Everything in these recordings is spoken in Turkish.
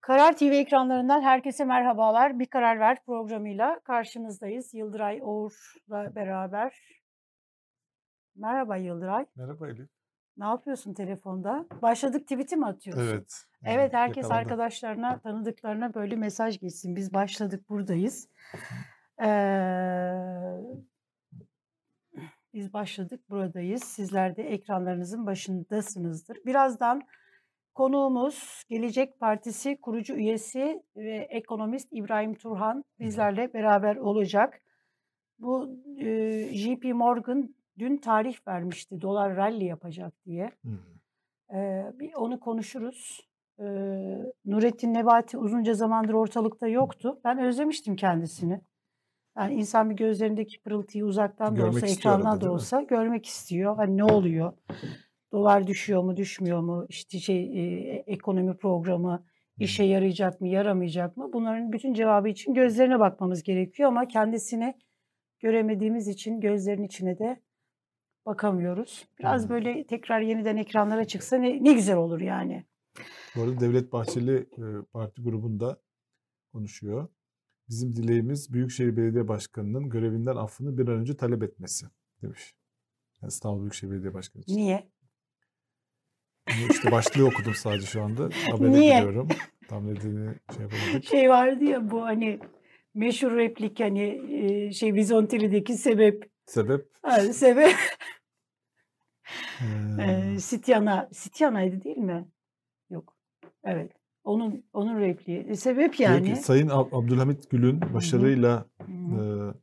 Karar TV ekranlarından herkese merhabalar. Bir Karar Ver programıyla karşınızdayız. Yıldıray Oğur'la beraber. Merhaba Yıldıray. Merhaba Elif. Ne yapıyorsun telefonda? Başladık tweet'i mi atıyorsun? Evet. Evet herkes yakalandı. arkadaşlarına, tanıdıklarına böyle mesaj geçsin. Biz başladık buradayız. Ee, biz başladık buradayız. Sizler de ekranlarınızın başındasınızdır. Birazdan konuğumuz Gelecek Partisi kurucu üyesi ve ekonomist İbrahim Turhan bizlerle beraber olacak. Bu e, JP Morgan dün tarih vermişti dolar rally yapacak diye. Ee, bir onu konuşuruz. Ee, Nurettin Nebati uzunca zamandır ortalıkta yoktu. Ben özlemiştim kendisini. Yani insan bir gözlerindeki pırıltıyı uzaktan da Görmek olsa, istiyor arada, ekrandan da olsa görmek istiyor. Hani ne oluyor? Dolar düşüyor mu, düşmüyor mu? İşte şey e, ekonomi programı işe yarayacak mı, yaramayacak mı? Bunların bütün cevabı için gözlerine bakmamız gerekiyor ama kendisini göremediğimiz için gözlerinin içine de bakamıyoruz. Biraz böyle tekrar yeniden ekranlara çıksa ne, ne güzel olur yani. Bu arada Devlet Bahçeli e, parti grubunda konuşuyor. Bizim dileğimiz Büyükşehir Belediye Başkanı'nın görevinden affını bir an önce talep etmesi demiş. Yani İstanbul Büyükşehir Belediye Başkanı için. Niye? İşte başlığı okudum sadece şu anda. Habere Niye? gidiyorum. Tam dediğini şey yapamadık. Şey vardı ya bu hani meşhur replik hani e, şey Vizontele'deki sebep Sebep ha, sebep e, e, Sityana Sityana'ydı değil mi? Yok. Evet. Onun onun repliği. E, sebep yani. ki Sayın Ab- Abdülhamit Gül'ün başarıyla Hı. e,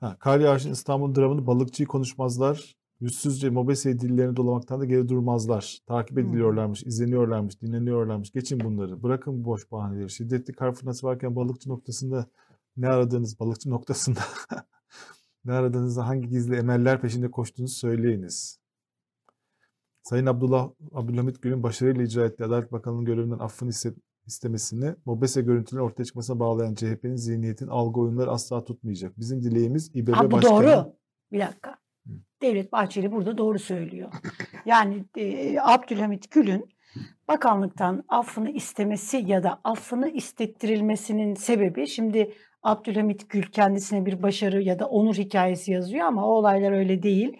ha, kar yağışın İstanbul dramını balıkçıyı konuşmazlar. Yüzsüzce mobese dillerini dolamaktan da geri durmazlar. Takip ediliyorlarmış, izleniyorlarmış, dinleniyorlarmış. Geçin bunları. Bırakın bu boş bahaneleri. Şiddetli kar fırtınası varken balıkçı noktasında ne aradığınız balıkçı noktasında ne aradığınızda hangi gizli emeller peşinde koştuğunuzu söyleyiniz. Sayın Abdullah Abdülhamit Gül'ün başarıyla icra ettiği Adalet Bakanlığı'nın görevinden affını iste- istemesini Mobese görüntülerinin ortaya çıkmasına bağlayan CHP'nin zihniyetin algı oyunları asla tutmayacak. Bizim dileğimiz İBB Ha, bu Başkanı. doğru. Bir dakika. Devlet Bahçeli burada doğru söylüyor. Yani e, Abdülhamit Gül'ün bakanlıktan affını istemesi ya da affını istettirilmesinin sebebi şimdi Abdülhamit Gül kendisine bir başarı ya da onur hikayesi yazıyor ama o olaylar öyle değil.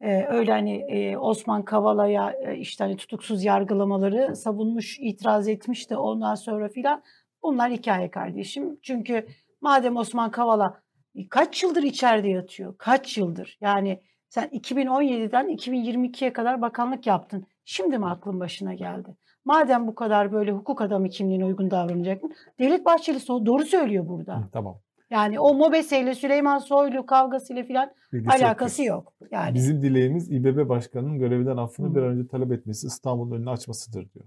Ee, öyle hani e, Osman Kavala'ya e, işte hani tutuksuz yargılamaları savunmuş, itiraz etmiş de ondan sonra filan bunlar hikaye kardeşim. Çünkü madem Osman Kavala kaç yıldır içeride yatıyor? Kaç yıldır? Yani sen 2017'den 2022'ye kadar bakanlık yaptın. Şimdi mi aklın başına geldi? Madem bu kadar böyle hukuk adamı kimliğine uygun davranacaktın. Devlet Bahçeli so- doğru söylüyor burada. Hı, tamam. Yani o Mobese ile Süleyman Soylu kavgasıyla filan alakası yoktur. yok. Yani Bizim dileğimiz İBB Başkanı'nın görevinden affını Hı. bir an önce talep etmesi, İstanbul'un önünü açmasıdır diyor.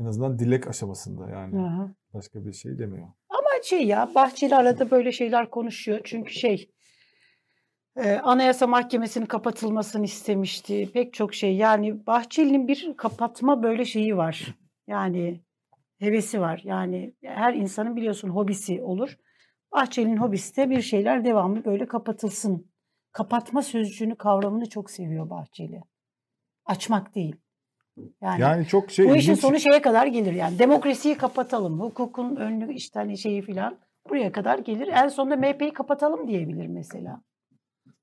En azından dilek aşamasında yani. Hı. Başka bir şey demiyor. Şey ya Bahçeli arada böyle şeyler konuşuyor. Çünkü şey e, Anayasa Mahkemesi'nin kapatılmasını istemişti. Pek çok şey. Yani Bahçeli'nin bir kapatma böyle şeyi var. Yani hevesi var. Yani her insanın biliyorsun hobisi olur. Bahçeli'nin hobisi de bir şeyler devamlı böyle kapatılsın. Kapatma sözcüğünü kavramını çok seviyor Bahçeli. Açmak değil. Yani, Yani çok şey bu işin ilginç. sonu şeye kadar gelir yani. Demokrasiyi kapatalım. Hukukun önlü işte hani şeyi filan buraya kadar gelir. En sonunda MHP'yi kapatalım diyebilir mesela.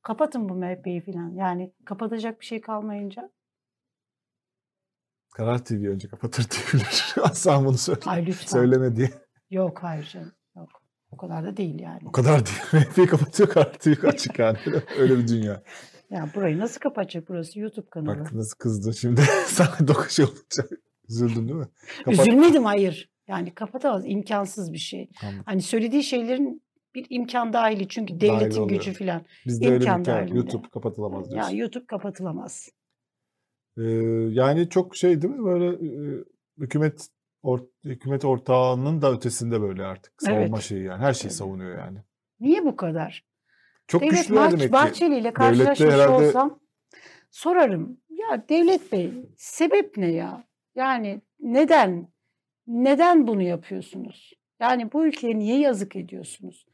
Kapatın bu MHP'yi filan. Yani kapatacak bir şey kalmayınca. Karar TV önce kapatır diyebilir. Aslan bunu söyle. Ay lütfen. söyleme diye. Yok hayır canım. Yok. O kadar da değil yani. O kadar değil. MHP'yi kapatıyor Karar TV açık yani. Öyle bir dünya. Ya burayı nasıl kapatacak burası YouTube kanalı? Bak nasıl kızdı şimdi. Sana dokuş olunca. Üzüldün değil mi? Kapat. Üzülmedim hayır. Yani kapatamaz. imkansız bir şey. Anladım. Hani söylediği şeylerin bir imkan dahili. Çünkü Dahil devletin oluyor. gücü filan. Bizde öyle bir imkan. YouTube kapatılamaz Ya diyorsun. YouTube kapatılamaz. Ee, yani çok şey değil mi böyle e, hükümet or, hükümet ortağının da ötesinde böyle artık savunma Evet. şeyi yani her şeyi Evet. savunuyor yani. Niye bu kadar? Çok Devlet güçlüler demek ki. Bahçeli ile karşılaşmış herhalde- olsam sorarım. Ya Devlet Bey sebep ne ya? Yani neden? Neden bunu yapıyorsunuz? Yani bu ülkeye niye yazık ediyorsunuz?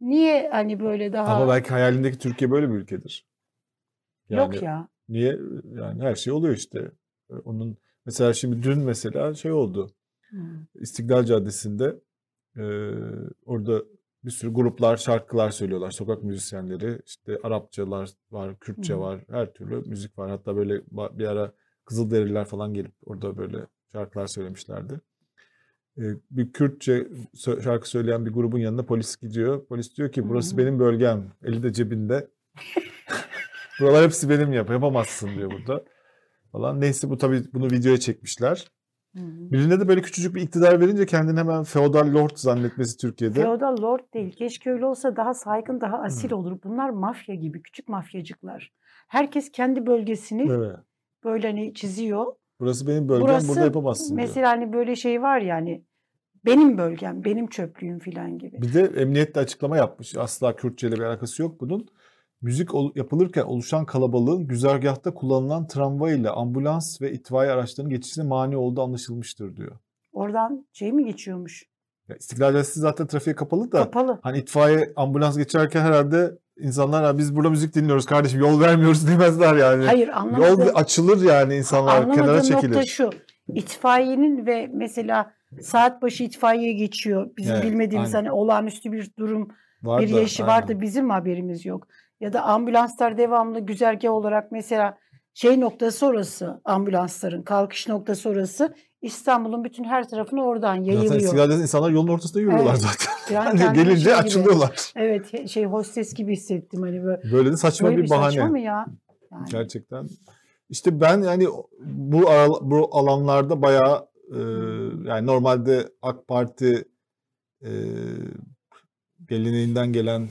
Niye hani böyle daha Ama belki hayalindeki Türkiye böyle bir ülkedir. Yani yok ya. Niye? Yani her şey oluyor işte. Onun Mesela şimdi dün mesela şey oldu. Hmm. İstiklal Caddesi'nde e, orada bir sürü gruplar şarkılar söylüyorlar. Sokak müzisyenleri işte Arapçalar var, Kürtçe Hı. var, her türlü müzik var. Hatta böyle bir ara Kızılderililer falan gelip orada böyle şarkılar söylemişlerdi. E, bir Kürtçe şarkı söyleyen bir grubun yanına polis gidiyor. Polis diyor ki burası Hı. benim bölgem. Eli de cebinde. Buralar hepsi benim yap. Yapamazsın diyor burada. Falan. Neyse bu tabii bunu videoya çekmişler. Birine de böyle küçücük bir iktidar verince kendini hemen feodal lord zannetmesi Türkiye'de. Feodal lord değil. Keşke öyle olsa daha saygın, daha asil olur. Bunlar mafya gibi, küçük mafyacıklar. Herkes kendi bölgesini Evet. böyle hani çiziyor. Burası benim bölgem Burası burada yapamazsın diyor. Mesela hani böyle şey var yani benim bölgem, benim çöplüğüm filan gibi. Bir de emniyette açıklama yapmış. Asla Kürtçe ile bir alakası yok bunun. Müzik yapılırken oluşan kalabalığın güzergahta kullanılan tramvay ile ambulans ve itfaiye araçlarının geçişine mani olduğu anlaşılmıştır diyor. Oradan şey mi geçiyormuş? Ya İstiklal Caddesi zaten trafiğe kapalı da Kapalı. hani itfaiye ambulans geçerken herhalde insanlar "Ha, biz burada müzik dinliyoruz kardeşim yol vermiyoruz demezler yani. Hayır Yol anlamadığım, bir açılır yani insanlar kenara anlamadığım çekilir. nokta şu. İtfaiyenin ve mesela saat başı itfaiye geçiyor. Bizim Evet, bilmediğimiz aynen. hani olağanüstü bir durum Var bir da, yeşi var da bizim haberimiz yok. Ya da ambulanslar devamlı güzergah olarak mesela şey noktası orası ambulansların kalkış noktası orası İstanbul'un bütün her tarafına oradan Zaten yayılıyor. İstiklal Caddesi insanlar yolun ortasında yürüyorlar Evet. zaten. Yani Hani gelince şey gibi- açılıyorlar. Evet şey hostes gibi hissettim hani böyle. Böyle de saçma Böyle bir bahane. saçma mı ya? Yani. Gerçekten. İşte ben yani bu bu alanlarda bayağı e, yani normalde AK Parti e, geleneğinden gelen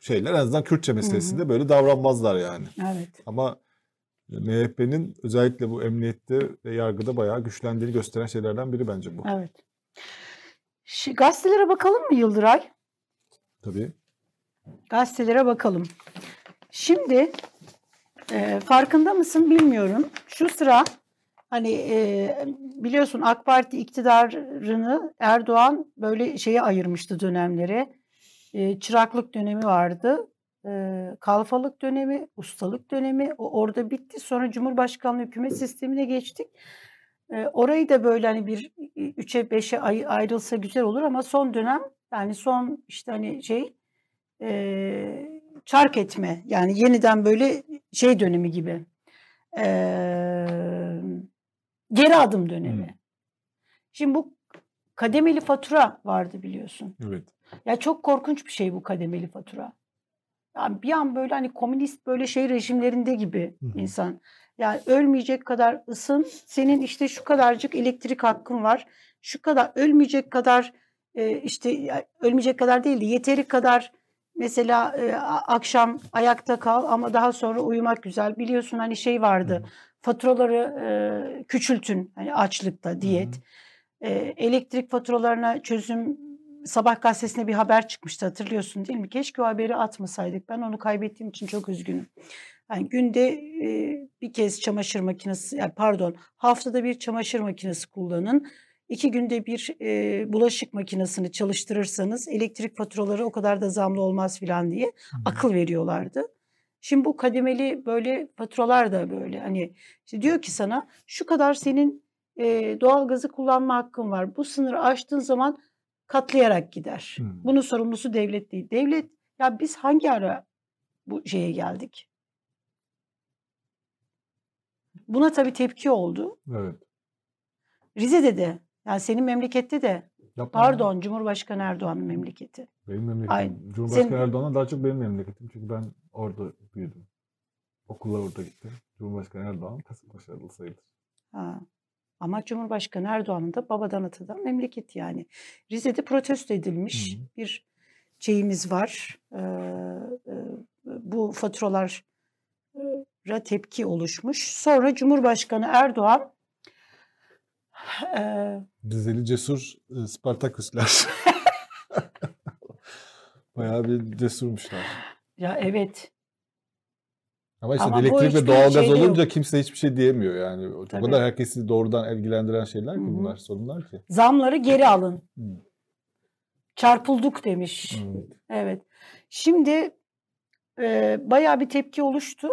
şeyler en azından Kürtçe meselesinde böyle davranmazlar yani. Evet. Ama MHP'nin özellikle bu emniyette ve yargıda bayağı güçlendiğini gösteren şeylerden biri bence bu. Evet. Şi- gazetelere bakalım mı Yıldıray? Tabii. Gazetelere bakalım. Şimdi e, farkında mısın bilmiyorum. Şu sıra hani e, biliyorsun AK Parti iktidarını Erdoğan böyle şeye ayırmıştı dönemlere. E, çıraklık dönemi vardı. E, kalfalık dönemi, ustalık dönemi o orada bitti. Sonra Cumhurbaşkanlığı hükümet sistemine geçtik. E, orayı da böyle hani bir 3'e 5'e ay- ayrılsa güzel olur ama son dönem yani son işte hani şey e, çark etme yani yeniden böyle şey dönemi gibi e, geri adım dönemi. Hı. Şimdi bu kademeli fatura vardı biliyorsun. Evet. Ya çok korkunç bir şey bu kademeli fatura. Yani bir an böyle hani komünist böyle şey rejimlerinde gibi Hı hı. insan. Yani ölmeyecek kadar ısın. Senin işte şu kadarcık elektrik hakkın var. Şu kadar ölmeyecek kadar e, işte ölmeyecek kadar değil de yeteri kadar mesela e, akşam ayakta kal ama daha sonra uyumak güzel. Biliyorsun hani şey vardı. Faturaları e, küçültün hani açlıkta diyet. E, elektrik faturalarına çözüm Sabah gazetesine bir haber çıkmıştı hatırlıyorsun değil mi? Keşke o haberi atmasaydık. Ben onu kaybettiğim için çok üzgünüm. Yani günde e, bir kez çamaşır makinesi, yani pardon haftada bir çamaşır makinesi kullanın. İki günde bir e, bulaşık makinesini çalıştırırsanız elektrik faturaları o kadar da zamlı olmaz filan diye akıl veriyorlardı. Şimdi bu kademeli böyle faturalar da böyle hani işte diyor ki sana şu kadar senin e, doğalgazı kullanma hakkın var. Bu sınırı aştığın zaman katlayarak gider. Hmm. Bunun sorumlusu devlet değil. Devlet ya biz hangi ara bu şeye geldik? Buna tabii tepki oldu. Evet. Rize'de de yani senin memlekette de Yapma ya. pardon Cumhurbaşkanı Erdoğan'ın memleketi. Benim memleketim. Ay, Cumhurbaşkanı senin- Erdoğan'dan daha çok benim memleketim. Çünkü ben orada büyüdüm. Okula orada gittim. Cumhurbaşkanı Erdoğan Kasımpaşa'lı sayılır. Ha. Ama Cumhurbaşkanı Erdoğan'ın da babadan atadan memleket yani. Rize'de protesto edilmiş Hı hı. bir şeyimiz var. Ee, e, bu faturalara tepki oluşmuş. Sonra Cumhurbaşkanı Erdoğan e, Rizeli cesur e, Spartaküsler. Bayağı bir cesurmuşlar. ya evet Ama işte Ama elektrik ve doğalgaz yok. olunca kimse hiçbir şey diyemiyor yani. O Tabii. kadar herkesi doğrudan ilgilendiren şeyler ki Hı hı. bunlar, sorunlar ki. zamları geri alın. Hı. Çarpıldık demiş. Evet. Evet. Şimdi e, bayağı bir tepki oluştu.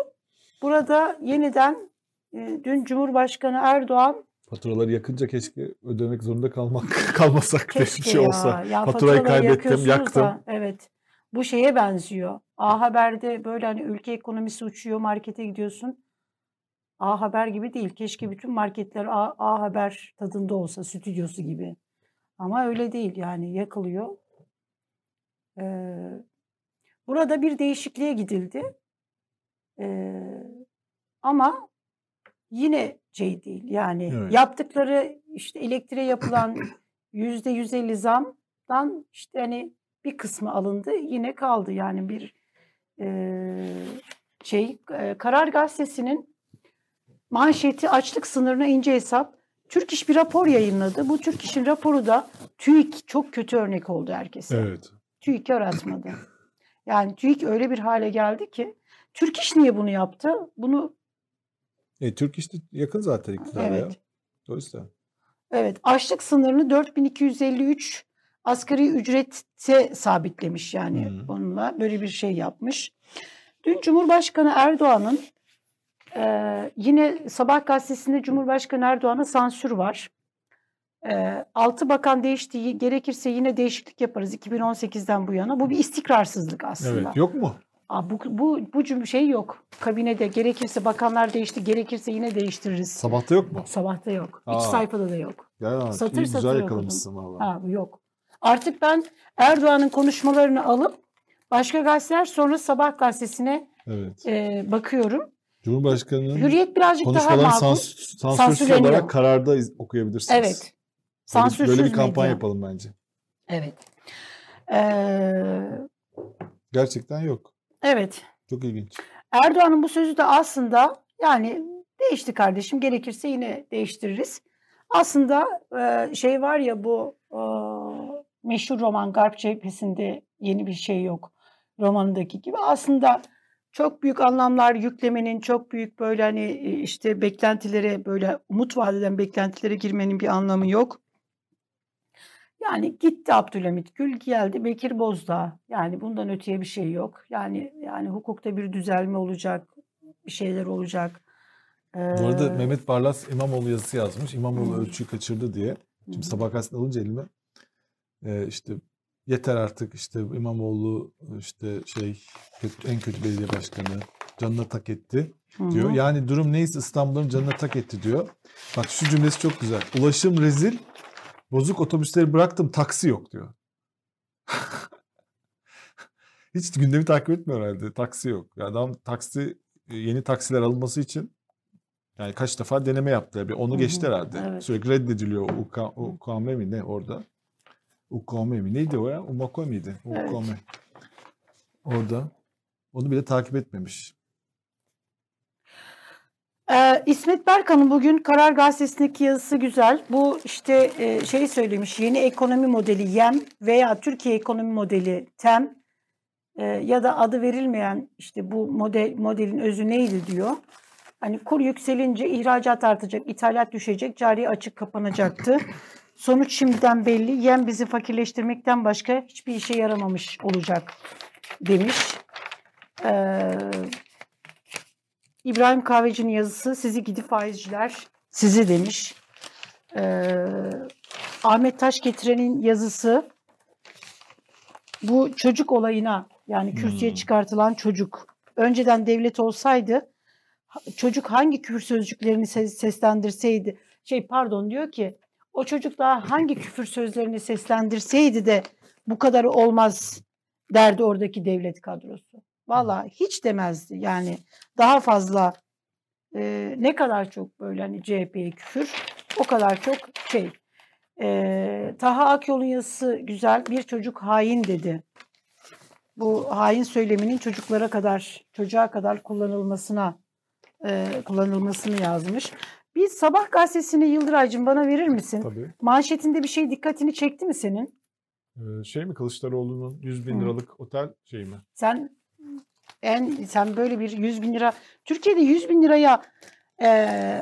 Burada yeniden e, dün Cumhurbaşkanı Erdoğan Faturaları yakınca keşke ödemek zorunda kalmak kalmasak diye bir keşke şey ya, olsa. ya Faturayı kaybettim, yaktım. da, evet. Bu şeye benziyor. A Haber'de böyle hani ülke ekonomisi uçuyor, markete gidiyorsun. A Haber gibi değil. Keşke bütün marketler A, A Haber tadında olsa, stüdyosu gibi. Ama öyle değil yani yakılıyor. Ee, burada bir değişikliğe gidildi. Ee, ama yine şey değil. Yani Evet. yaptıkları işte elektriğe yapılan yüzde 150 zamdan işte hani bir kısmı alındı yine kaldı. Yani bir şey eee, Karar Gazetesi'nin manşeti açlık sınırına ince hesap. Türk İş bir rapor yayınladı. Bu Türk İş'in raporu da TÜİK çok kötü örnek oldu herkese. Evet. TÜİK'i aratmadı. Yani TÜİK öyle bir hale geldi ki Türk İş niye bunu yaptı? Bunu E, Türk işte yakın zaten iktidara ya. evet. O yüzden. Evet, açlık sınırını 4253 asgari ücrete sabitlemiş yani Hı. onunla böyle bir şey yapmış. Dün Cumhurbaşkanı Erdoğan'ın eee, yine Sabah gazetesinde Cumhurbaşkanı Erdoğan'a sansür var. Eee altı bakan değiştiği gerekirse yine değişiklik yaparız 2018'den bu yana. Bu bir istikrarsızlık aslında. Evet. Yok mu? Aa, bu, bu, bu cüm- şey yok. Kabinede gerekirse bakanlar değişti, gerekirse yine değiştiririz. Sabahta yok mu? Sabahta yok. Aa. İç sayfada da yok. Ya, Satır satır güzel yakalamışsın valla. Yok. Artık ben Erdoğan'ın konuşmalarını alıp başka gazeteler sonra Sabah gazetesine Evet. e, bakıyorum. Cumhurbaşkanı'nın Hürriyet birazcık daha makul. sans- sansürsüz olarak kararda iz- okuyabilirsiniz. Evet. Böyle, Sansürsüz böyle bir kampanya medya. yapalım bence. Evet. Ee, Gerçekten yok. evet. Çok ilginç. Erdoğan'ın bu sözü de aslında yani değişti kardeşim gerekirse yine değiştiririz. Aslında e, şey var ya bu e, meşhur roman Garp Cephesi'nde yeni bir şey yok romanındaki gibi. Aslında çok büyük anlamlar yüklemenin, çok büyük böyle hani e, işte beklentilere böyle umut vaat eden beklentilere girmenin bir anlamı yok. Yani gitti Abdülhamit Gül geldi Bekir Bozdağ. Yani bundan öteye bir şey yok. Yani yani hukukta bir düzelme olacak, bir şeyler olacak. Bu arada Ee, Mehmet Barlas İmamoğlu yazısı yazmış. İmamoğlu Hı. ölçüyü kaçırdı diye. Şimdi sabah gazetesini alınca elime e, işte yeter artık işte İmamoğlu işte şey kötü- en kötü belediye başkanı canına tak etti diyor. hı. Yani durum neyse İstanbul'un canına tak etti diyor. Bak şu cümlesi çok güzel. Ulaşım rezil. Bozuk otobüsleri bıraktım taksi yok diyor. Hiç gündemi takip etmiyor herhalde. Taksi yok. Adam taksi yeni taksiler alınması için yani kaç defa deneme yaptılar. Bir onu geçti herhalde. evet. Sürekli reddediliyor o UK, UKM mi ne orada? UKM mi? Neydi o ya? UMAKO miydi? Evet. UKM. Orada. Onu bile takip etmemiş. Ee, İsmet Berkan'ın bugün Karar Gazetesi'ndeki yazısı güzel. Bu işte e, şey söylemiş yeni ekonomi modeli YEM veya Türkiye ekonomi modeli TEM e, ya da adı verilmeyen işte bu model modelin özü neydi diyor. Hani kur yükselince ihracat artacak, ithalat düşecek, cari açık kapanacaktı. Sonuç şimdiden belli. Yem bizi fakirleştirmekten başka hiçbir işe yaramamış olacak demiş. Ee, İbrahim Kahveci'nin yazısı sizi gidi faizciler sizi demiş. Ee, Ahmet Taş getirenin yazısı bu çocuk olayına yani kürsüye Hmm. çıkartılan çocuk önceden devlet olsaydı çocuk hangi küfür sözcüklerini ses- seslendirseydi şey pardon diyor ki o çocuk daha hangi küfür sözlerini seslendirseydi de bu kadar olmaz derdi oradaki devlet kadrosu. Vallahi hiç demezdi yani daha fazla e, ne kadar çok böyle hani CHP'ye küfür o kadar çok şey. E, Taha Akyol'un yazısı güzel bir çocuk hain dedi. Bu hain söyleminin çocuklara kadar çocuğa kadar kullanılmasına e, kullanılmasını yazmış. Bir sabah gazetesini Yıldıraycığım bana verir misin? Tabii. Manşetinde bir şey dikkatini çekti mi senin? Ee, şey mi Kılıçdaroğlu'nun 100 bin Hı. liralık otel şey mi? Sen en sen böyle bir 100 bin lira Türkiye'de 100 bin liraya e,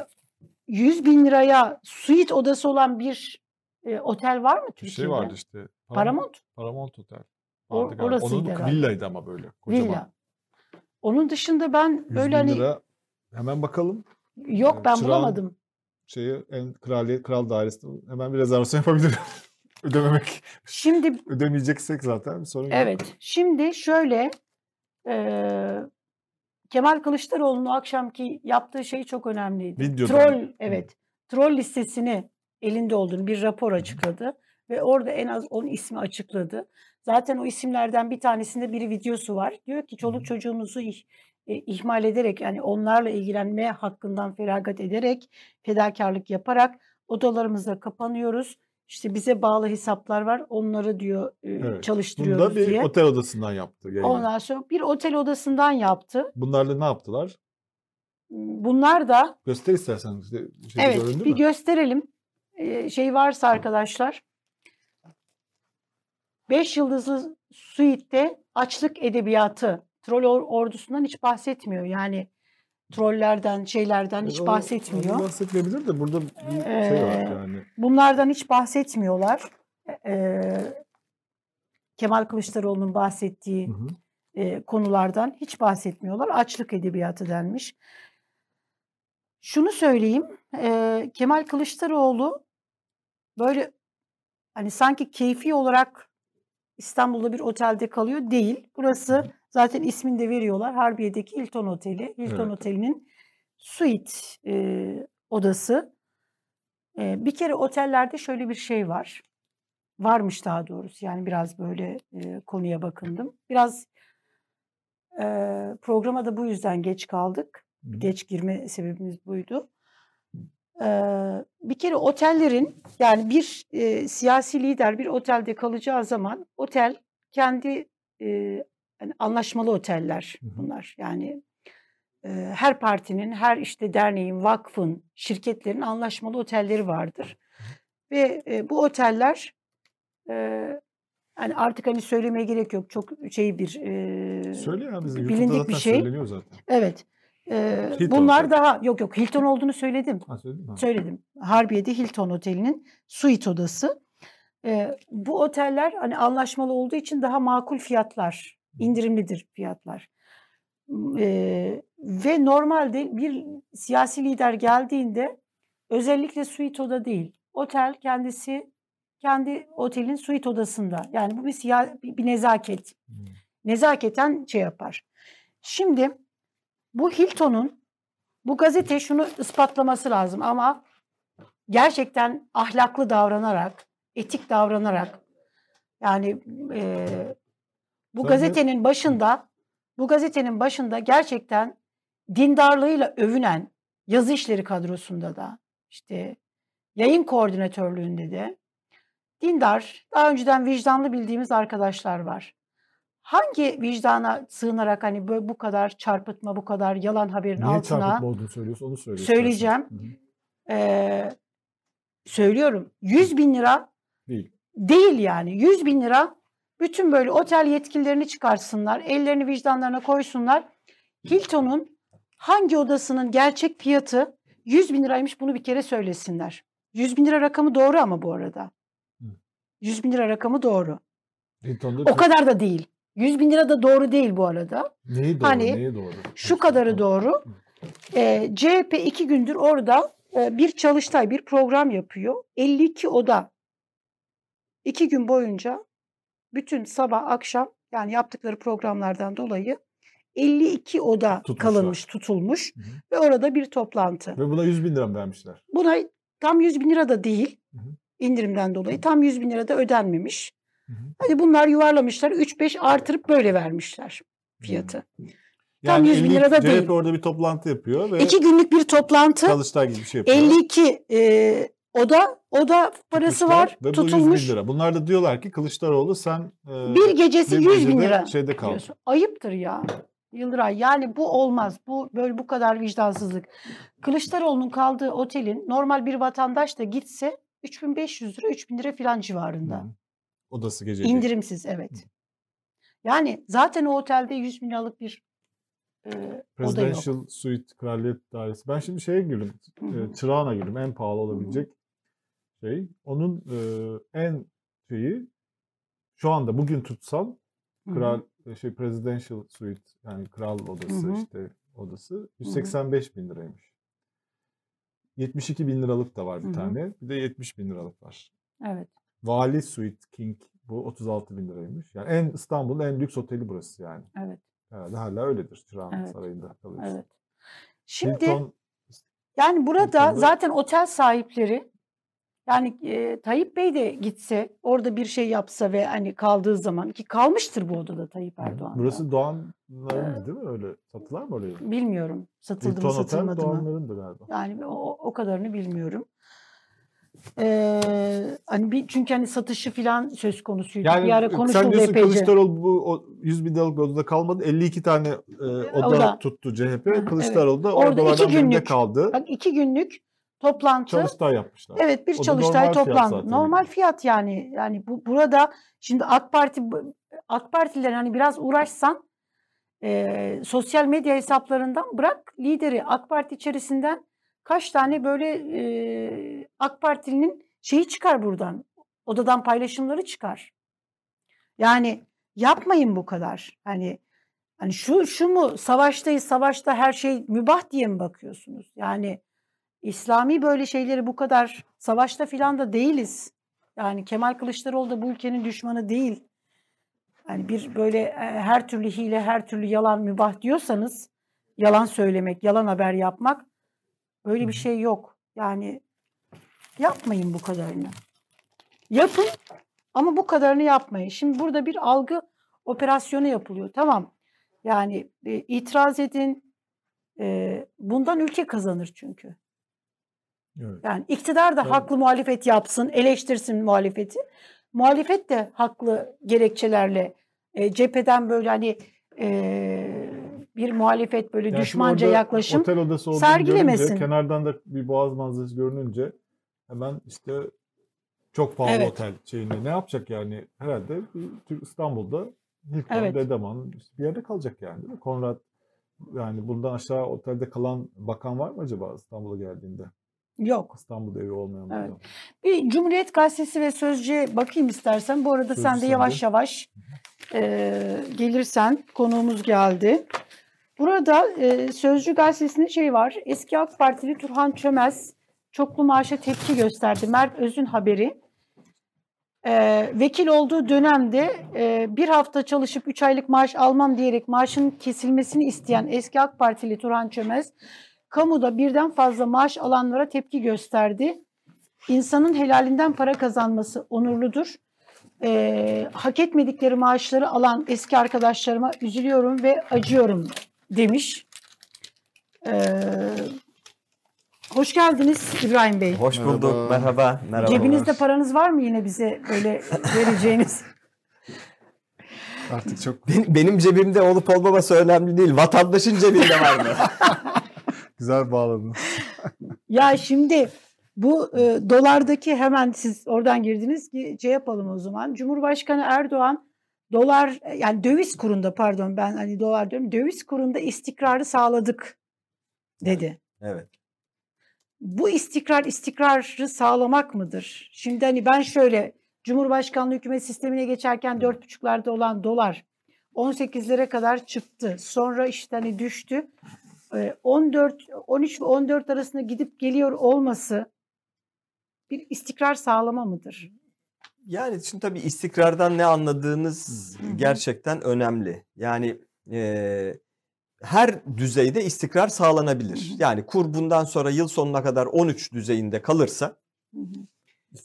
100 bin liraya suite odası olan bir e, otel var mı Bir Türkiye'de? şey vardı işte. Paramount Paramount Otel. Vardı galiba. orasıydı Onun herhalde. villaydı ama böyle. Kocaman. villa. Onun dışında ben 100 böyle hani lira. Hemen bakalım. Yok Ee, ben Çırağan- bulamadım. Şeyi en kraliyet kral dairesi hemen bir rezervasyon yapabilirim. Ödememek. Şimdi Ödemeyeceksek zaten bir sorun yok. evet. Şimdi şöyle eee, Kemal Kılıçdaroğlu'nun akşamki yaptığı şey çok önemliydi. Videoda Troll mı? evet. Troll listesini elinde olduğunu bir rapor açıkladı ve orada en az 10 ismi açıkladı. Zaten o isimlerden bir tanesinde bir videosu var. Diyor ki Hı. çoluk çocuğumuzu e, ihmal ederek yani onlarla ilgilenme hakkından feragat ederek fedakarlık yaparak odalarımızda kapanıyoruz. İşte bize bağlı hesaplar var. Onları diyor e, Evet. Bunu çalıştırıyoruz da bir diye. otel odasından yaptı. yayını. Ondan sonra bir otel odasından yaptı. Bunlarla ne yaptılar? Bunlar da Göster istersen. Şeyde evet bir mü? gösterelim. Ee, şey varsa arkadaşlar. 5 yıldızlı suite'de açlık edebiyatı. Troll or- ordusundan hiç bahsetmiyor. Yani trollerden, şeylerden hiç E, o- bahsetmiyor. bahsetmeyebilir de burada bir şey var Ee, yani. Bunlardan hiç bahsetmiyorlar. Ee, Kemal Kılıçdaroğlu'nun bahsettiği Hı hı. e, konulardan hiç bahsetmiyorlar. Açlık edebiyatı denmiş. Şunu söyleyeyim, e, Kemal Kılıçdaroğlu böyle hani sanki keyfi olarak İstanbul'da bir otelde kalıyor değil. Burası zaten ismini de veriyorlar. Harbiye'deki Hilton Oteli. Hilton Evet. Oteli'nin suite e, odası. E, bir kere otellerde şöyle bir şey var. Varmış daha doğrusu. Yani biraz böyle e, konuya bakındım. Biraz e, programa da bu yüzden geç kaldık. Hı. Geç girme sebebimiz buydu. Bir kere otellerin yani bir e, siyasi lider bir otelde kalacağı zaman otel kendi e, yani anlaşmalı oteller bunlar. Yani e, her partinin, her işte derneğin, vakfın, şirketlerin anlaşmalı otelleri vardır. Ve e, bu oteller e, yani artık hani söylemeye gerek yok. Çok şey bir e, Söyle ya bizim bilindik bir şey. söyleniyor zaten. Evet. Ee, Hilton bunlar Otel. daha yok yok Hilton olduğunu söyledim. Ha? Ha. Söyledim. Harbiye'de Hilton Oteli'nin suite odası. Ee, bu oteller hani anlaşmalı olduğu için daha makul fiyatlar, indirimlidir fiyatlar. Ee, ve normalde bir siyasi lider geldiğinde özellikle suite oda değil, otel kendisi kendi otelin suite odasında. Yani bu bir, siya, bir, nezaket nezaketen şey yapar. Şimdi bu Hilton'un bu gazete şunu ispatlaması lazım ama gerçekten ahlaklı davranarak, etik davranarak yani e, bu de- gazetenin başında bu gazetenin başında gerçekten dindarlığıyla övünen yazı işleri kadrosunda da işte yayın koordinatörlüğünde de dindar, daha önceden vicdanlı bildiğimiz arkadaşlar var. Hangi vicdana sığınarak hani böyle bu kadar çarpıtma, bu kadar yalan haberin Niye altına çarpıtma olduğunu söylüyorsun onu söyle. söyleyeceğim. eee, söylüyorum 100 bin lira Değil. değil yani 100 bin lira bütün böyle otel yetkililerini çıkarsınlar, ellerini vicdanlarına koysunlar. Hilton'un hangi odasının gerçek fiyatı 100 bin liraymış bunu bir kere söylesinler. 100 bin lira rakamı doğru ama bu arada. Hı. 100 bin lira rakamı doğru. Hilton'da O kadar da değil. 100 bin lira da doğru değil bu arada. Neyi doğru? hani neyi doğru? Şu kadarı doğru. Ee, CHP iki gündür orada e, bir çalıştay, bir program yapıyor. 52 oda. iki gün boyunca bütün sabah akşam yani yaptıkları programlardan dolayı 52 oda Tutmuşlar. kalınmış, tutulmuş Hı hı. ve orada bir toplantı. Ve buna 100 bin lira vermişler? Buna tam 100 bin lira da değil Hı hı. indirimden dolayı tam 100 bin lira da ödenmemiş. Hı hı. Hadi bunlar yuvarlamışlar 3-5 artırıp böyle vermişler fiyatı. Tam 100 bin 50 lira da CHP değil. orada bir toplantı yapıyor ve İki günlük bir toplantı çalıştay gibi bir şey yapıyor. 52 e, oda oda parası Tutmuşlar var Ve bu 100 tutulmuş. bin lira. Bunlar da diyorlar ki Kılıçdaroğlu sen e, Bir gecesi bir 100 bin lira. şeyde kal. Ayıptır ya. Yıldıray yani bu olmaz. Bu böyle bu kadar vicdansızlık. Kılıçdaroğlu'nun kaldığı otelin normal bir vatandaş da gitse 3500 lira 3000 lira filan civarında. Hı. Odası gece. İndirimsiz evet. Yani zaten o otelde 100 bin liralık bir e, oda. Presidential Suite Kraliyet Dairesi. Ben şimdi şeye girdim. Hı hı. E, Çırağan'a girdim. En pahalı olabilecek şey. Onun e, en şeyi şu anda bugün tutsal Hı hı. kral e, şey Presidential Suite yani kral odası Hı hı. işte odası 185 bin liraymış. 72 bin liralık da var bir Hı hı. tane. Bir de 70 bin liralık var. Evet. Vali Suite King bu 36 bin liraymış. Yani en İstanbul'un en lüks oteli burası yani. Evet. Herhalde hala öyledir. Çırağan Evet. Sarayı'nda kalıyorsun. Evet. Şimdi Hilton yani burada Hilton'da- zaten otel sahipleri yani e, Tayyip Bey de gitse orada bir şey yapsa ve hani kaldığı zaman ki kalmıştır bu odada Tayyip Erdoğan. Burası Doğanların değil mi öyle? Satılar mı orayı? bilmiyorum satıldı mı Hilton Otel satılmadı mı. Doğanların da galiba. Yani o, o kadarını bilmiyorum. Ee, hani bir, çünkü hani satışı falan söz konusuydu. Yani bir ara sen konuşuldu diyorsun epeyce. Kılıçdaroğlu bu o 100 bin liralık bir odada kalmadı. 52 tane e, oda, oda. tuttu CHP. Kılıçdaroğlu da Orada iki günlük kaldı. Bak iki günlük toplantı. Çalıştay yapmışlar. Evet bir O çalıştay fiyat toplantı. zaten. Normal fiyat yani. Yani bu burada şimdi AK Parti AK Partililer hani biraz uğraşsan e, sosyal medya hesaplarından bırak lideri AK Parti içerisinden kaç tane böyle e, AK Partili'nin şeyi çıkar buradan. Odadan paylaşımları çıkar. Yani yapmayın bu kadar. Hani hani şu şu mu savaştayız savaşta her şey mübah diye mi bakıyorsunuz? Yani İslami böyle şeyleri bu kadar savaşta filan da değiliz. Yani Kemal Kılıçdaroğlu da bu ülkenin düşmanı değil. Yani bir böyle e, her türlü hile, her türlü yalan mübah diyorsanız yalan söylemek, yalan haber yapmak böyle bir şey yok. Yani yapmayın bu kadarını. Yapın ama bu kadarını yapmayın. Şimdi burada bir algı operasyonu yapılıyor. Tamam. Yani e, itiraz edin. E, bundan ülke kazanır çünkü. Evet. Yani iktidar da Evet. haklı muhalefet yapsın, eleştirsin muhalefeti. Muhalefet de haklı gerekçelerle e, cepheden böyle hani e, bir muhalefet böyle Yani düşmanca yaklaşım Otel odası sergilemesin. kenardan da bir boğaz manzarası görününce hemen işte çok pahalı Evet. otel şeyinde ne yapacak yani herhalde İstanbul'da Hilton, Evet. Dedeman işte bir yerde kalacak yani değil mi? Konrad yani bundan aşağı otelde kalan bakan var mı acaba İstanbul'a geldiğinde? yok. İstanbul'da evi olmayan Evet. Bir Cumhuriyet Gazetesi ve Sözcü'ye bakayım istersen. Bu arada Sözcü sen de yavaş yavaş e, gelirsen konuğumuz geldi. Burada e, Sözcü Gazetesi'nin şey var. Eski AK Partili Turhan Çömez çoklu maaşa tepki gösterdi. Mert Öz'ün haberi. E, vekil olduğu dönemde e, bir hafta çalışıp 3 aylık maaş almam diyerek maaşın kesilmesini isteyen eski AK Partili Turhan Çömez, kamuda birden fazla maaş alanlara tepki gösterdi. İnsanın helalinden para kazanması onurludur. Ee, hak etmedikleri maaşları alan eski arkadaşlarıma üzülüyorum ve acıyorum demiş. Ee, hoş geldiniz İbrahim Bey. Hoş bulduk. Merhaba. Merhaba. Cebinizde paranız var mı yine bize böyle vereceğiniz? Artık çok Benim, benim cebimde olup olmaması önemli değil. Vatandaşın cebinde var mı? güzel bağladın. Ya şimdi bu e, dolardaki hemen siz oradan girdiniz ki şey yapalım o zaman. Cumhurbaşkanı Erdoğan dolar yani döviz kurunda pardon ben hani dolar diyorum döviz kurunda istikrarı sağladık dedi. evet. Bu istikrar istikrarı sağlamak mıdır? Şimdi hani ben şöyle Cumhurbaşkanlığı hükümet sistemine geçerken 4,5'larda olan dolar 18'lere kadar çıktı. Sonra işte hani düştü. Ee, 14 13 ve 14 arasında gidip geliyor olması bir istikrar sağlama mıdır? Yani şimdi tabii istikrardan ne anladığınız gerçekten önemli. Yani e, her düzeyde istikrar sağlanabilir. Hı hı. Yani kur bundan sonra yıl sonuna kadar 13 düzeyinde kalırsa Hı hı.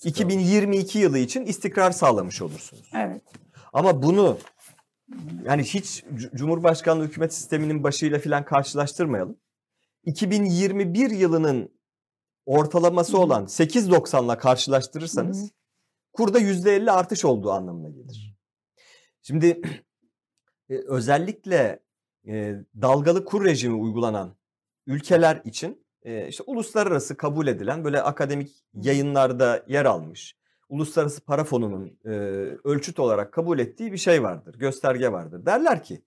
2022 yılı için istikrar sağlamış olursunuz. Evet. Ama bunu yani hiç Cumhurbaşkanlığı hükümet sisteminin başıyla filan karşılaştırmayalım. 2021 yılının ortalaması Hı hı. olan 8.90'la karşılaştırırsanız Hı hı. kurda %50 artış olduğu anlamına gelir. Şimdi e, özellikle e, dalgalı kur rejimi uygulanan ülkeler için e, işte uluslararası kabul edilen böyle akademik yayınlarda yer almış Uluslararası Para Fonu'nun e, ölçüt olarak kabul ettiği bir şey vardır, gösterge vardır. Derler ki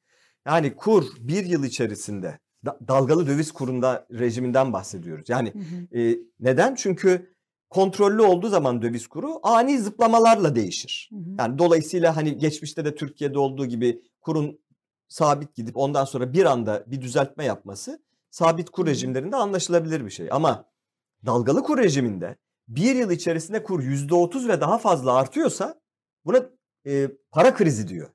yani kur bir yıl içerisinde da- dalgalı döviz kurunda rejiminden bahsediyoruz. Yani Hı hı. e, neden? Çünkü kontrollü olduğu zaman döviz kuru ani zıplamalarla değişir. Hı hı. Yani dolayısıyla hani geçmişte de Türkiye'de olduğu gibi kurun sabit gidip ondan sonra bir anda bir düzeltme yapması sabit kur rejimlerinde anlaşılabilir bir şey. Ama dalgalı kur rejiminde bir yıl içerisinde kur %30 ve daha fazla artıyorsa buna e, para krizi diyor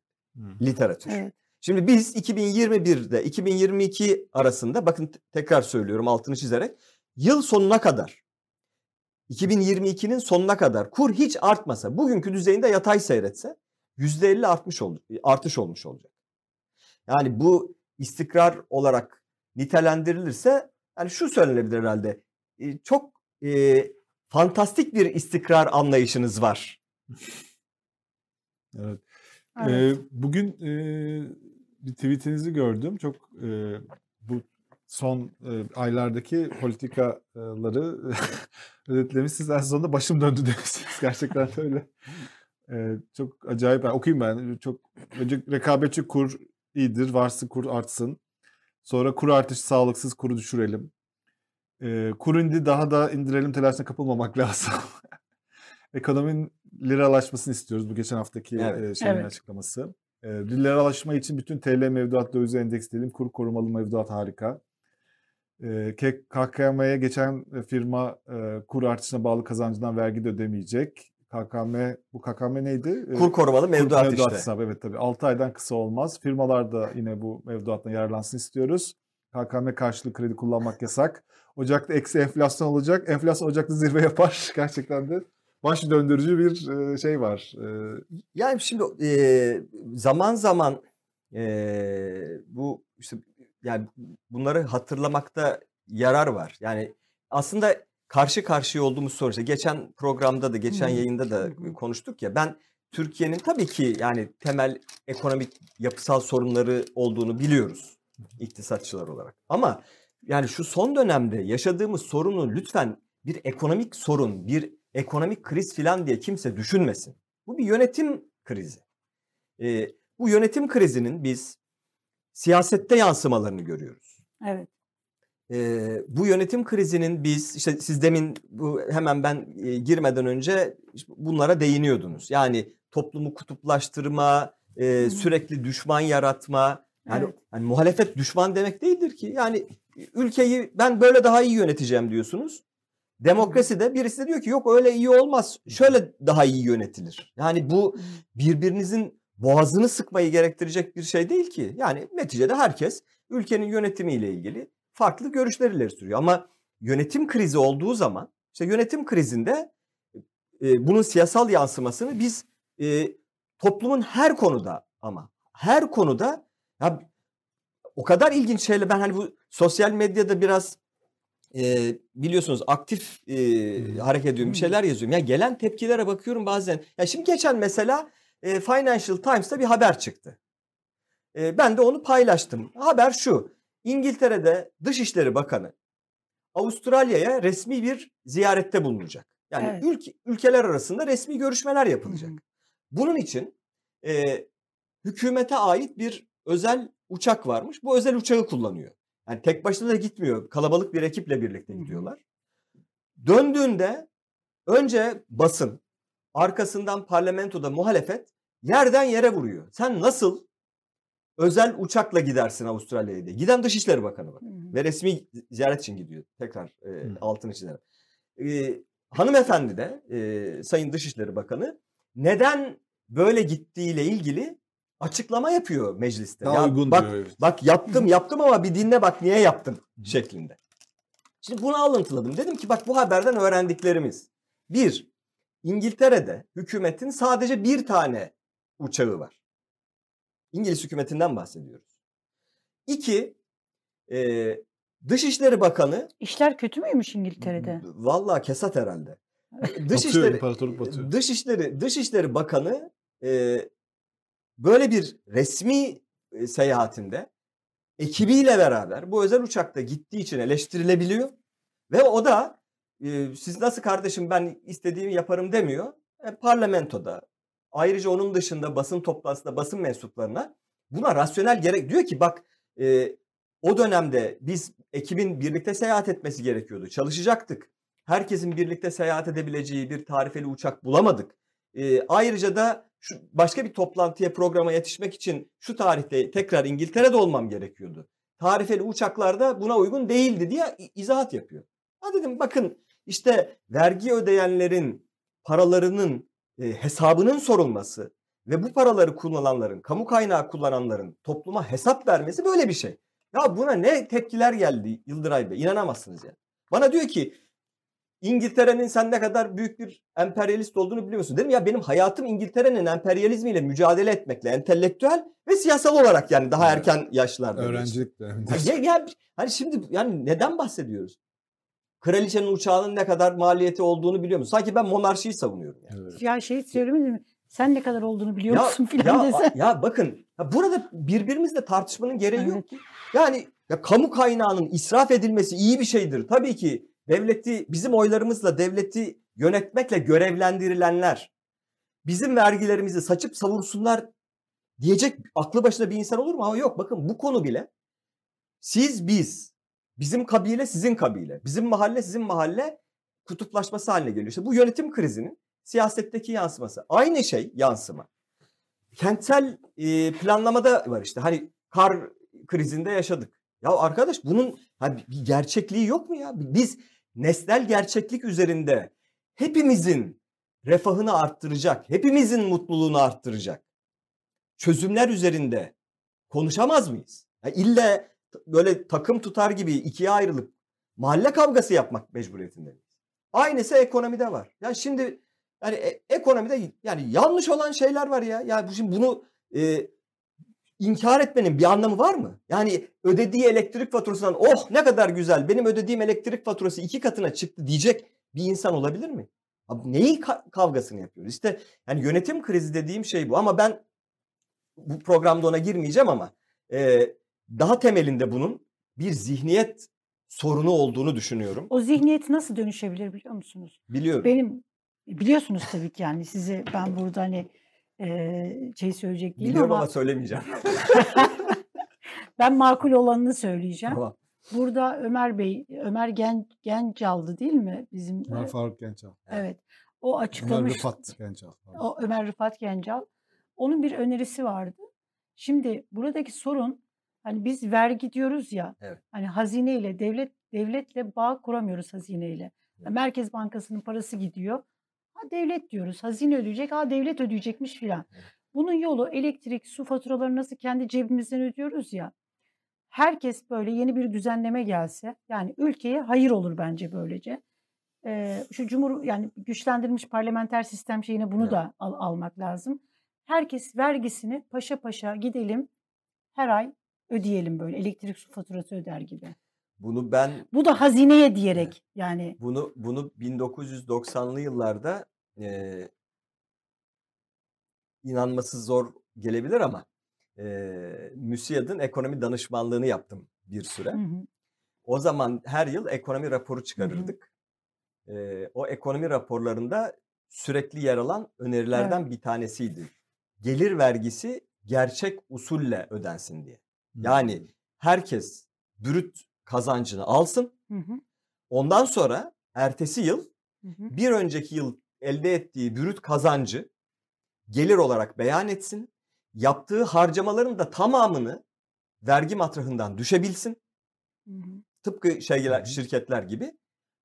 literatür. Evet. Şimdi biz 2021'de 2022 arasında bakın te- tekrar söylüyorum altını çizerek yıl sonuna kadar 2022'nin sonuna kadar kur hiç artmasa bugünkü düzeyinde yatay seyretse %50 artmış oldu, artış olmuş olacak. Yani bu istikrar olarak nitelendirilirse yani şu söylenebilir herhalde. e, Çok e, fantastik bir istikrar anlayışınız var. Evet. Evet. Ee, bugün e, bir tweetinizi gördüm. Çok e, bu son e, aylardaki politikaları özetlemişsiniz. En sonunda başım döndü demişsiniz. Gerçekten öyle. E, çok acayip. Ben okuyayım ben. Çok önce rekabetçi kur iyidir. Varsa kur artsın. Sonra kur artışı sağlıksız kuru düşürelim. E, kur indi daha da indirelim telaşına kapılmamak lazım. Ekonominin liralaşmasını istiyoruz. Bu geçen haftaki Evet. e, şeyin Evet. açıklaması. E, liralaşma için bütün TL mevduat dövize endeksleyelim. Kur korumalı mevduat harika. E, KKM'ye geçen firma e, kur artışına bağlı kazancından vergi de ödemeyecek. KKM, bu KKM neydi? E, Kur korumalı mevduat işte. hesabı evet tabii. 6 aydan kısa olmaz. Firmalar da yine bu mevduattan yararlansın istiyoruz. KKM karşılığı kredi kullanmak yasak. Ocak'ta eksi enflasyon olacak. Enflasyon Ocak'ta zirve yapar. Gerçekten de baş döndürücü bir e, şey var. E, Yani şimdi e, zaman zaman bu işte yani bunları hatırlamakta yarar var. Yani aslında karşı karşıya olduğumuz soru işte geçen programda da geçen yayında da konuştuk ya ben Türkiye'nin tabii ki yani temel ekonomik yapısal sorunları olduğunu biliyoruz iktisatçılar olarak. Ama yani şu son dönemde yaşadığımız sorunu lütfen bir ekonomik sorun, bir ekonomik kriz falan diye kimse düşünmesin. Bu bir yönetim krizi. Ee, bu yönetim krizinin biz siyasette yansımalarını görüyoruz. Evet. Ee, bu yönetim krizinin biz işte siz demin bu hemen ben e, girmeden önce bunlara değiniyordunuz. Yani toplumu kutuplaştırma, e, sürekli düşman yaratma. Yani, Evet. yani muhalefet düşman demek değildir ki. Yani ülkeyi ben böyle daha iyi yöneteceğim diyorsunuz. Demokrasi de birisi de diyor ki yok öyle iyi olmaz. Şöyle daha iyi yönetilir. Yani bu birbirinizin boğazını sıkmayı gerektirecek bir şey değil ki. Yani neticede herkes ülkenin yönetimiyle ilgili farklı görüşler ileri sürüyor. Ama yönetim krizi olduğu zaman işte yönetim krizinde e, bunun siyasal yansımasını biz e, toplumun her konuda ama her konuda ya o kadar ilginç şeyler ben hani bu sosyal medyada biraz e, biliyorsunuz aktif e, hareket ediyorum bir şeyler yazıyorum. Ya gelen tepkilere bakıyorum bazen. Ya şimdi geçen mesela e, Financial Times'ta bir haber çıktı. E, ben de onu paylaştım. Haber şu. İngiltere'de Dışişleri Bakanı Avustralya'ya resmi bir ziyarette bulunacak. Yani Evet. ülke, ülkeler arasında resmi görüşmeler yapılacak. Hı hı. Bunun için e, hükümete ait bir özel uçak varmış. Bu özel uçağı kullanıyor. Yani tek başına da gitmiyor. Kalabalık bir ekiple birlikte gidiyorlar. Döndüğünde önce basın, arkasından parlamentoda muhalefet yerden yere vuruyor. Sen nasıl özel uçakla gidersin Avustralya'ya diye. Giden Dışişleri Bakanı bak. Hı hı. Ve resmi ziyaret için gidiyor. Tekrar e, Hı. altını çizelim. E, hanımefendi de e, Sayın Dışişleri Bakanı neden böyle gittiğiyle ilgili açıklama yapıyor mecliste. daha Ya uygun bak, diyor. Evet. Bak yaptım yaptım ama bir dinle bak niye yaptım şeklinde. Şimdi bunu alıntıladım. Dedim ki bak bu haberden öğrendiklerimiz. Bir, İngiltere'de hükümetin sadece bir tane uçağı var. İngiliz hükümetinden bahsediyoruz. İki, e, Dışişleri Bakanı İşler kötü müymüş İngiltere'de? vallahi kesat herhalde. Batıyor, Dışişleri, imparatorluk batıyor. Dışişleri, Dışişleri Bakanı e, böyle bir resmi e, seyahatinde ekibiyle beraber bu özel uçakta gittiği için eleştirilebiliyor. Ve o da e, siz nasıl kardeşim ben istediğimi yaparım demiyor. E, parlamentoda ayrıca onun dışında basın toplantısında basın mensuplarına buna rasyonel gerek diyor ki bak e, o dönemde biz ekibin birlikte seyahat etmesi gerekiyordu. Çalışacaktık. Herkesin birlikte seyahat edebileceği bir tarifeli uçak bulamadık. E, ayrıca da şu başka bir toplantıya programa yetişmek için şu tarihte tekrar İngiltere'de olmam gerekiyordu. Tarifeli uçaklarda buna uygun değildi diye izahat yapıyor. Ha dedim bakın İşte vergi ödeyenlerin paralarının e, hesabının sorulması ve bu paraları kullananların, kamu kaynağı kullananların topluma hesap vermesi böyle bir şey. Ya buna ne tepkiler geldi Yıldıray Bey inanamazsınız ya. Bana diyor ki İngiltere'nin sen ne kadar büyük bir emperyalist olduğunu biliyor musun? Dedim ya benim hayatım İngiltere'nin emperyalizmiyle mücadele etmekle entelektüel ve siyasal olarak yani daha erken yaşlarda. Öğrencilik döneminde. Ya, ya, hani şimdi yani neden bahsediyoruz? Kraliçenin uçağının ne kadar maliyeti olduğunu biliyor musun? Sanki ben monarşiyi savunuyorum yani. Evet. Ya şey söylemedin mi? Sen ne kadar olduğunu biliyor Ya, musun filan ya, desen. ya bakın ya burada birbirimizle tartışmanın gereği Evet. yok ki. Yani ya kamu kaynağının israf edilmesi iyi bir şeydir. Tabii ki devleti bizim oylarımızla devleti yönetmekle görevlendirilenler bizim vergilerimizi saçıp savursunlar diyecek aklı başında bir insan olur mu? Ama yok bakın bu konu bile siz biz bizim kabile sizin kabile bizim mahalle sizin mahalle kutuplaşması haline geliyor. İşte bu yönetim krizinin siyasetteki yansıması. Aynı şey yansıma. Kentsel e, planlamada var işte. Hani kar krizinde yaşadık. Ya arkadaş bunun hani bir gerçekliği yok mu ya? Biz nesnel gerçeklik üzerinde hepimizin refahını arttıracak, hepimizin mutluluğunu arttıracak çözümler üzerinde konuşamaz mıyız? Ya ille böyle takım tutar gibi ikiye ayrılıp mahalle kavgası yapmak mecburiyetinde miyiz? Aynısı ekonomide var. Ya şimdi yani e- ekonomide yani yanlış olan şeyler var ya. Ya şimdi bunu e, inkar etmenin bir anlamı var mı? Yani ödediği elektrik faturasından oh ne kadar güzel benim ödediğim elektrik faturası iki katına çıktı diyecek bir insan olabilir mi? Abi neyi ka- kavgasını yapıyoruz? İşte yani yönetim krizi dediğim şey bu ama ben bu programda ona girmeyeceğim ama e, daha temelinde bunun bir zihniyet sorunu olduğunu düşünüyorum. O zihniyet nasıl dönüşebilir biliyor musunuz? Biliyorum. Benim biliyorsunuz tabii ki yani size ben burada hani eee şey söyleyecek değilim Biliyorum ama ama söylemeyeceğim. ben makul olanını söyleyeceğim. Tamam. Burada Ömer Bey, Ömer Gen, Gencal'dı değil mi? Bizim Ömer e, Faruk Gençal. evet. O Ömer açıklamış. Rıfat Gençal. pardon. O Ömer Rıfat Gencal. Onun bir önerisi vardı. Şimdi buradaki sorun hani biz vergi diyoruz ya. Evet. Hani hazineyle devlet devletle bağ kuramıyoruz hazineyle. Evet. Merkez Bankası'nın parası gidiyor. Ha devlet diyoruz. Hazine ödeyecek. Ha devlet ödeyecekmiş filan. Evet. Bunun yolu elektrik, su faturalarını nasıl kendi cebimizden ödüyoruz ya. Herkes böyle yeni bir düzenleme gelse yani ülkeye hayır olur bence böylece. Ee, şu cumhur yani güçlendirilmiş parlamenter sistem şeyine bunu Evet. da al- almak lazım. Herkes vergisini paşa paşa gidelim her ay ödeyelim böyle elektrik su faturası öder gibi. Bunu ben Bu da hazineye diyerek yani bunu bunu 1990'lı yıllarda e, inanması zor gelebilir ama e, MÜSİAD'ın ekonomi danışmanlığını yaptım bir süre. hı hı, O zaman her yıl ekonomi raporu çıkarırdık. Ee, o ekonomi raporlarında sürekli yer alan önerilerden bir tanesiydi. Gelir vergisi gerçek usulle ödensin diye. Yani herkes brüt kazancını alsın. hı hı, Ondan sonra ertesi yıl hı hı. bir önceki yıl elde ettiği brüt kazancı gelir olarak beyan etsin. Yaptığı harcamaların da tamamını vergi matrahından düşebilsin. Hı hı. Tıpkı şeyler, Hı hı. şirketler gibi.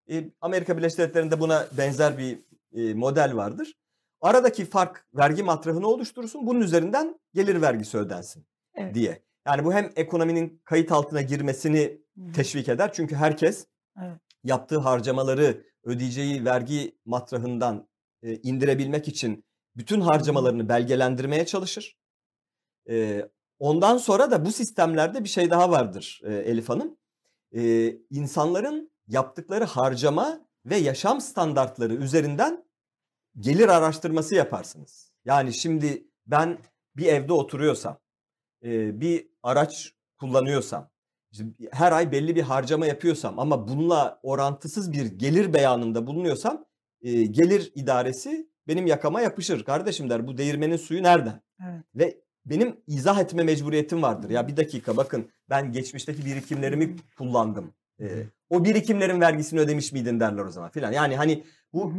E, Amerika Birleşik Devletleri'nde buna benzer bir e, model vardır. Aradaki fark vergi matrahını oluşturursun. Bunun üzerinden gelir vergisi ödensin Evet. diye. Yani bu hem ekonominin kayıt altına girmesini teşvik eder. Çünkü herkes Evet. yaptığı harcamaları ödeyeceği vergi matrahından e, indirebilmek için bütün harcamalarını belgelendirmeye çalışır. E, ondan sonra da bu sistemlerde bir şey daha vardır e, Elif Hanım. E, insanların yaptıkları harcama ve yaşam standartları üzerinden gelir araştırması yaparsınız. Yani şimdi ben bir evde oturuyorsam, e, bir araç kullanıyorsam, işte her ay belli bir harcama yapıyorsam ama bununla orantısız bir gelir beyanında bulunuyorsam e, gelir idaresi benim yakama yapışır. Kardeşim der bu değirmenin suyu nereden? Evet. Ve benim izah etme mecburiyetim vardır. Ya bir dakika bakın ben geçmişteki birikimlerimi kullandım. E, o birikimlerin vergisini ödemiş miydin derler o zaman filan. Yani hani bu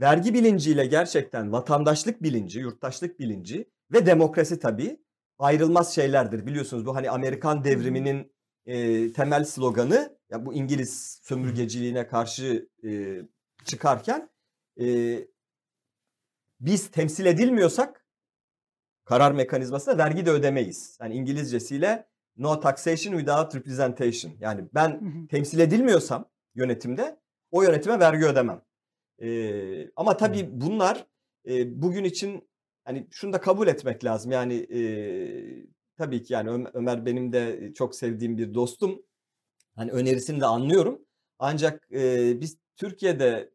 vergi bilinciyle gerçekten vatandaşlık bilinci, yurttaşlık bilinci ve demokrasi tabii ayrılmaz şeylerdir. Biliyorsunuz bu hani Amerikan devriminin e, temel sloganı ya bu İngiliz sömürgeciliğine karşı e, çıkarken e, biz temsil edilmiyorsak karar mekanizmasında vergi de ödemeyiz. Yani İngilizcesiyle no taxation without representation. Yani ben Hı hı. temsil edilmiyorsam yönetimde o yönetime vergi ödemem. Ee, ama tabii bunlar e, bugün için hani şunu da kabul etmek lazım. Yani e, tabii ki yani Ömer, benim de çok sevdiğim bir dostum. Hani önerisini de anlıyorum. Ancak e, biz Türkiye'de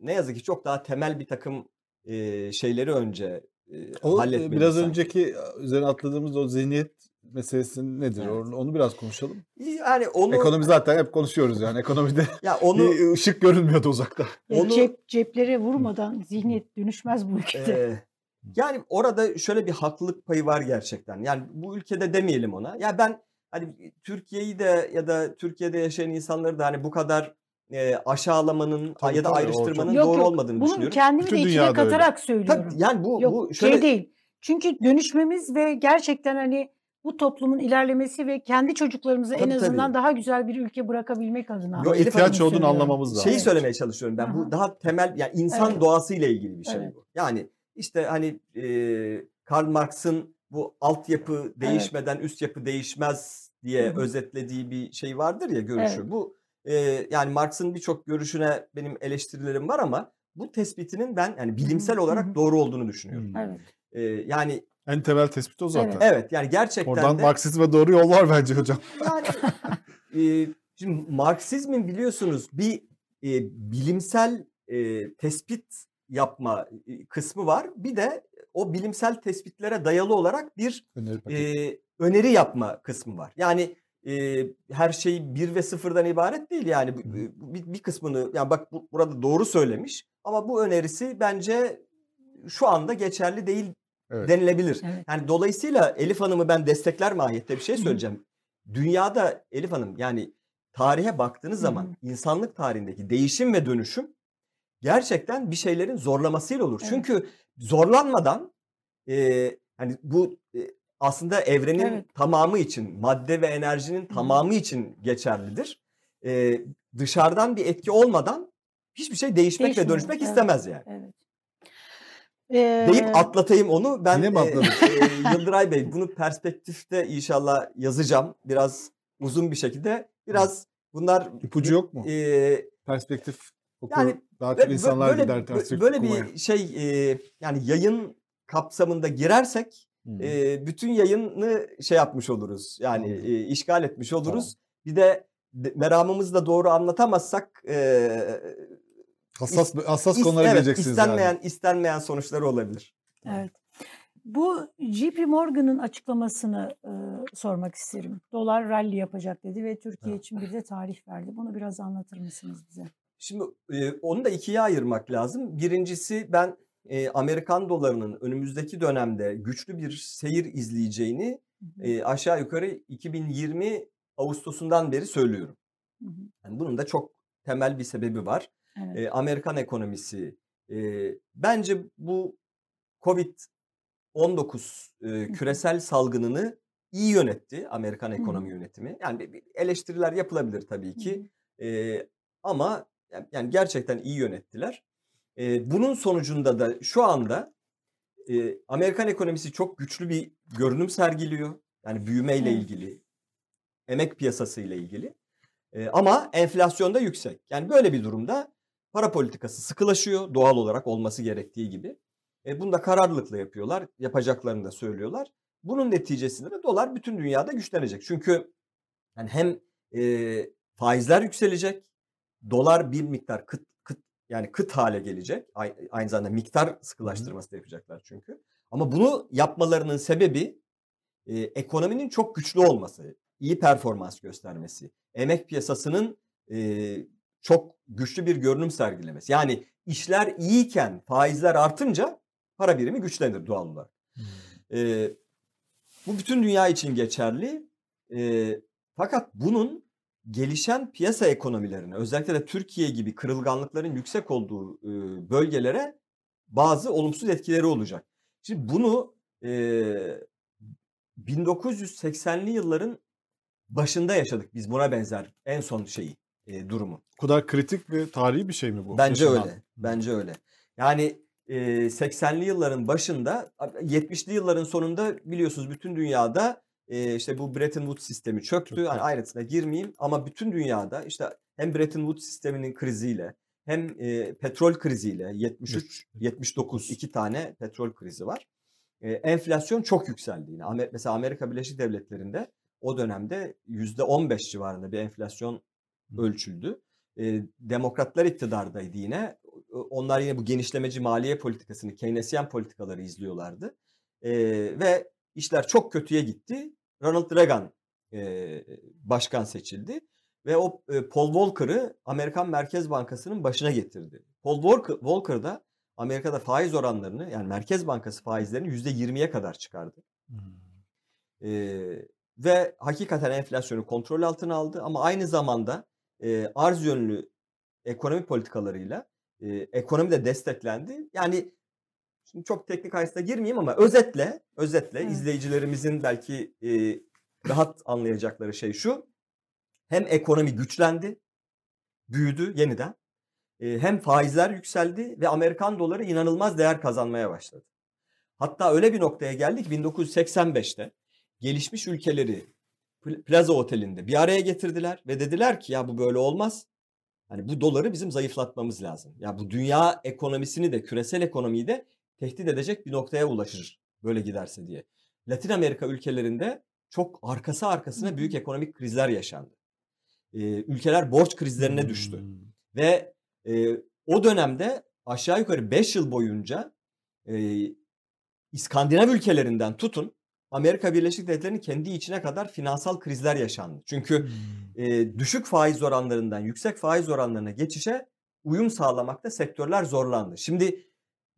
ne yazık ki çok daha temel bir takım e, şeyleri önce e, O halletmeliyiz biraz sanki. önceki üzerine atladığımız o zihniyet meselesi nedir? Evet. Onu, onu biraz konuşalım. Yani onu Ekonomi zaten hep konuşuyoruz yani. Ekonomide ya onu ışık görünmüyordu uzakta. Onu- Cep, ceplere vurmadan zihniyet dönüşmez bu ülkede. Ee, yani orada şöyle bir haklılık payı var gerçekten. Yani bu ülkede demeyelim ona. Ya ben hani Türkiye'yi de ya da Türkiye'de yaşayan insanları da hani bu kadar e, aşağılamanın Tabii, ya da tabii, ayrıştırmanın Yok, doğru yok. olmadığını Bunu düşünüyorum. kendimi Bütün de içine dünyada öyle. katarak söylüyorum. Tabii yani bu Yok bu şöyle şey değil. Çünkü dönüşmemiz ve gerçekten hani bu toplumun ilerlemesi ve kendi çocuklarımıza en Tabii, azından tabii. daha güzel bir ülke bırakabilmek adına. Yo, ihtiyaç olduğunu anlamamız lazım. şeyi Evet. söylemeye çalışıyorum ben. Aha. Bu daha temel yani insan Evet. doğasıyla ilgili bir şey Evet. bu. Yani işte hani e, Karl Marx'ın bu altyapı değişmeden üst yapı değişmez diye Hı hı. özetlediği bir şey vardır ya görüşü. Evet. Bu e, yani Marx'ın birçok görüşüne benim eleştirilerim var ama bu tespitinin ben yani bilimsel Hı hı. olarak doğru olduğunu düşünüyorum. Evet. E, yani En temel tespit o zaten. Evet. evet yani gerçekten Oradan de Marksizme doğru yol var bence hocam. yani e, şimdi Marksizmin biliyorsunuz bir e, bilimsel e, tespit yapma kısmı var. Bir de o bilimsel tespitlere dayalı olarak bir Öneri e, öneri yapma kısmı var. Yani e, her şey bir ve sıfırdan ibaret değil yani bu- bir, bir kısmını yani bak bu, burada doğru söylemiş ama bu önerisi bence şu anda geçerli değil Evet. denilebilir. Evet. Yani dolayısıyla Elif Hanım'ı ben destekler mahiyette bir şey söyleyeceğim. Dünyada Elif Hanım yani tarihe baktığınız zaman insanlık tarihindeki değişim ve dönüşüm gerçekten bir şeylerin zorlamasıyla olur. Evet. Çünkü zorlanmadan e, hani bu e, aslında evrenin Evet. tamamı için madde ve enerjinin tamamı için geçerlidir. E, dışarıdan bir etki olmadan hiçbir şey değişmek Değişmiyor, ve dönüşmek evet. istemez yani. Evet. Ee, Deyip atlatayım onu. Ben Yine mi e, e, Yıldıray Bey bunu perspektifte inşallah yazacağım. Biraz uzun bir şekilde. Biraz bunlar İpucu yok mu? e, Perspektif okur. yani daha Böyle- çok insanlar böyle, gider perspektif böyle okumaya. bir şey e, yani yayın kapsamında girersek Hmm. e, bütün yayını şey yapmış oluruz. Yani Anladım. e, işgal etmiş oluruz. Bir de, de meramımızı da doğru anlatamazsak e, hassas hassas is- konulara evet, gireceksiniz istenmeyen yani. istenmeyen sonuçları olabilir. Evet. Bu JP Morgan'ın açıklamasını e, sormak isterim. Dolar rally yapacak dedi ve Türkiye Evet. için bir de tarih verdi. Bunu biraz anlatır mısınız bize? Şimdi e, onu da ikiye ayırmak lazım. Birincisi ben e, Amerikan dolarının önümüzdeki dönemde güçlü bir seyir izleyeceğini e, aşağı yukarı 2020 Ağustos'undan beri söylüyorum. hı hı. Yani bunun da çok temel bir sebebi var. Evet. E, Amerikan ekonomisi e, bence bu Covid-19 e, küresel salgınını iyi yönetti Amerikan ekonomi yönetimi. Yani eleştiriler yapılabilir tabii ki. E, ama yani- gerçekten iyi yönettiler. E, bunun sonucunda da şu anda e, Amerikan ekonomisi çok güçlü bir görünüm sergiliyor. Yani büyümeyle Evet. ilgili, emek piyasası ile ilgili. E, ama enflasyon da yüksek. Yani böyle bir durumda para politikası sıkılaşıyor doğal olarak olması gerektiği gibi. E, bunu da kararlılıkla yapıyorlar. Yapacaklarını da söylüyorlar. Bunun neticesinde de dolar bütün dünyada güçlenecek. Çünkü yani hem e, faizler yükselecek, dolar bir miktar kıt, kıt yani kıt hale gelecek. Ay- Aynı zamanda miktar sıkılaştırması da yapacaklar çünkü. Ama bunu yapmalarının sebebi e, ekonominin çok güçlü olması, iyi performans göstermesi, emek piyasasının e, çok güçlü bir görünüm sergilemesi. Yani işler iyiyken faizler artınca para birimi güçlenir doğal olarak. E, bu bütün dünya için geçerli. E, fakat bunun gelişen piyasa ekonomilerine özellikle de Türkiye gibi kırılganlıkların yüksek olduğu e, bölgelere bazı olumsuz etkileri olacak. Şimdi bunu e, 1980'li yılların başında yaşadık biz buna benzer en son şeyi. e, durumu. O kadar kritik ve tarihi bir şey mi bu? Bence yaşanan? öyle. Bence öyle. Yani e, 80'li yılların başında 70'li yılların sonunda biliyorsunuz bütün dünyada e, işte bu Bretton Woods sistemi çöktü. Yani ayrıntısına girmeyeyim ama bütün dünyada işte hem Bretton Woods sisteminin kriziyle hem e, petrol kriziyle 73 79 iki tane petrol krizi var. E, enflasyon çok yükseldi yine. Amer- mesela Amerika Birleşik Devletleri'nde o dönemde %15 civarında bir enflasyon ölçüldü. E, demokratlar iktidardaydı yine. Onlar yine bu genişlemeci maliye politikasını, Keynesyen politikaları izliyorlardı. E, ve işler çok kötüye gitti. Ronald Reagan e, başkan seçildi ve o e, Paul Volcker'ı Amerikan Merkez Bankası'nın başına getirdi. Paul Volcker, Volcker da Amerika'da faiz oranlarını yani Merkez Bankası faizlerini %20'ye kadar çıkardı. Hmm. Ee, ve hakikaten enflasyonu kontrol altına aldı ama aynı zamanda e, arz yönlü ekonomi politikalarıyla e, ekonomi de desteklendi. Yani şimdi çok teknik ayrıntısına girmeyeyim ama özetle özetle Evet. izleyicilerimizin belki e, rahat anlayacakları şey şu. Hem ekonomi güçlendi, büyüdü yeniden. E, hem faizler yükseldi ve Amerikan doları inanılmaz değer kazanmaya başladı. Hatta öyle bir noktaya geldik 1985'te gelişmiş ülkeleri Pl- Plaza Oteli'nde bir araya getirdiler ve dediler ki ya bu böyle olmaz. Hani bu doları bizim zayıflatmamız lazım. Ya bu dünya ekonomisini de küresel ekonomiyi de tehdit edecek bir noktaya ulaşır böyle giderse diye. Latin Amerika ülkelerinde çok arkası arkasına büyük ekonomik krizler yaşandı. Ee, ülkeler borç krizlerine düştü. Hmm. Ve e, o dönemde aşağı yukarı 5 yıl boyunca e, İskandinav ülkelerinden tutun Amerika Birleşik Devletleri'nin kendi içine kadar finansal krizler yaşandı. Çünkü Hmm. e, düşük faiz oranlarından yüksek faiz oranlarına geçişe uyum sağlamakta sektörler zorlandı. Şimdi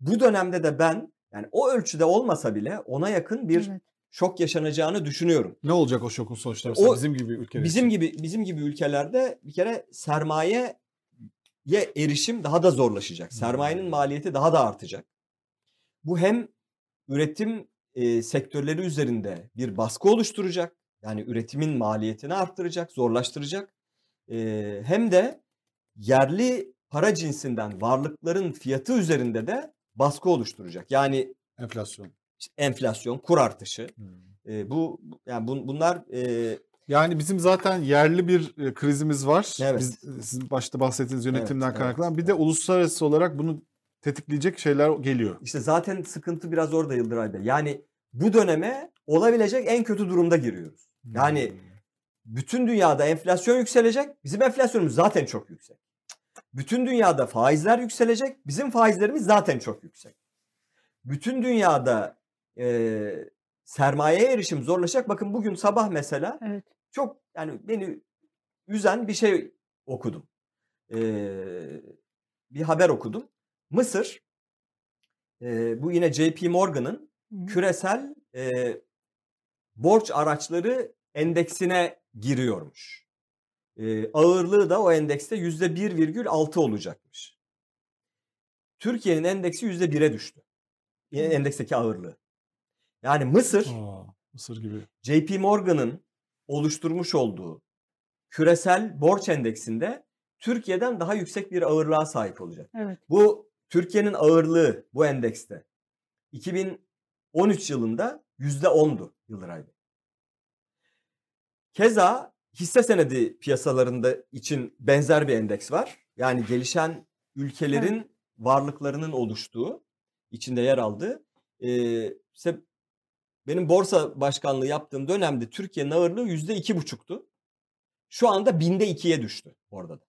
bu dönemde de ben yani o ölçüde olmasa bile ona yakın bir Evet. şok yaşanacağını düşünüyorum. Ne olacak o şokun sonuçları O- bizim gibi ülkeler Bizim gibi bizim gibi ülkelerde bir kere sermayeye erişim daha da zorlaşacak. Sermayenin Hmm. maliyeti daha da artacak. Bu hem üretim e, sektörleri üzerinde bir baskı oluşturacak. Yani üretimin maliyetini arttıracak, zorlaştıracak. E, hem de yerli para cinsinden varlıkların fiyatı üzerinde de baskı oluşturacak. Yani Enflasyon. işte enflasyon, kur artışı. Hmm. E, bu yani bun- bunlar e, Yani bizim zaten yerli bir krizimiz var. Evet. Biz, sizin başta bahsettiğiniz yönetimden evet, kaynaklanan. Bir de uluslararası olarak bunu tetikleyecek şeyler geliyor. İşte zaten sıkıntı biraz orada Yıldıray Bey. Yani bu döneme olabilecek en kötü durumda giriyoruz. Yani Hmm. bütün dünyada enflasyon yükselecek. Bizim enflasyonumuz zaten çok yüksek. Bütün dünyada faizler yükselecek. Bizim faizlerimiz zaten çok yüksek. Bütün dünyada e, sermayeye erişim zorlaşacak. Bakın bugün sabah mesela Evet. çok yani beni üzen bir şey okudum. Ee, bir haber okudum. Mısır e, bu yine JP Morgan'ın küresel e, borç araçları endeksine giriyormuş. E, ağırlığı da o endekste yüzde 1,6 olacakmış. Türkiye'nin endeksi yüzde 1'e düştü. E, Hı. Endeksteki ağırlığı. Yani Mısır Aa, Mısır gibi. JP Morgan'ın oluşturmuş olduğu küresel borç endeksinde Türkiye'den daha yüksek bir ağırlığa sahip olacak. Evet. Bu Türkiye'nin ağırlığı bu endekste 2013 yılında %10'du Yıldıray Bey. Keza hisse senedi piyasalarında için benzer bir endeks var. Yani gelişen ülkelerin varlıklarının oluştuğu, içinde yer aldığı. Ee, işte benim borsa başkanlığı yaptığım dönemde Türkiye'nin ağırlığı yüzde iki buçuktu. Şu anda binde ikiye düştü orada da.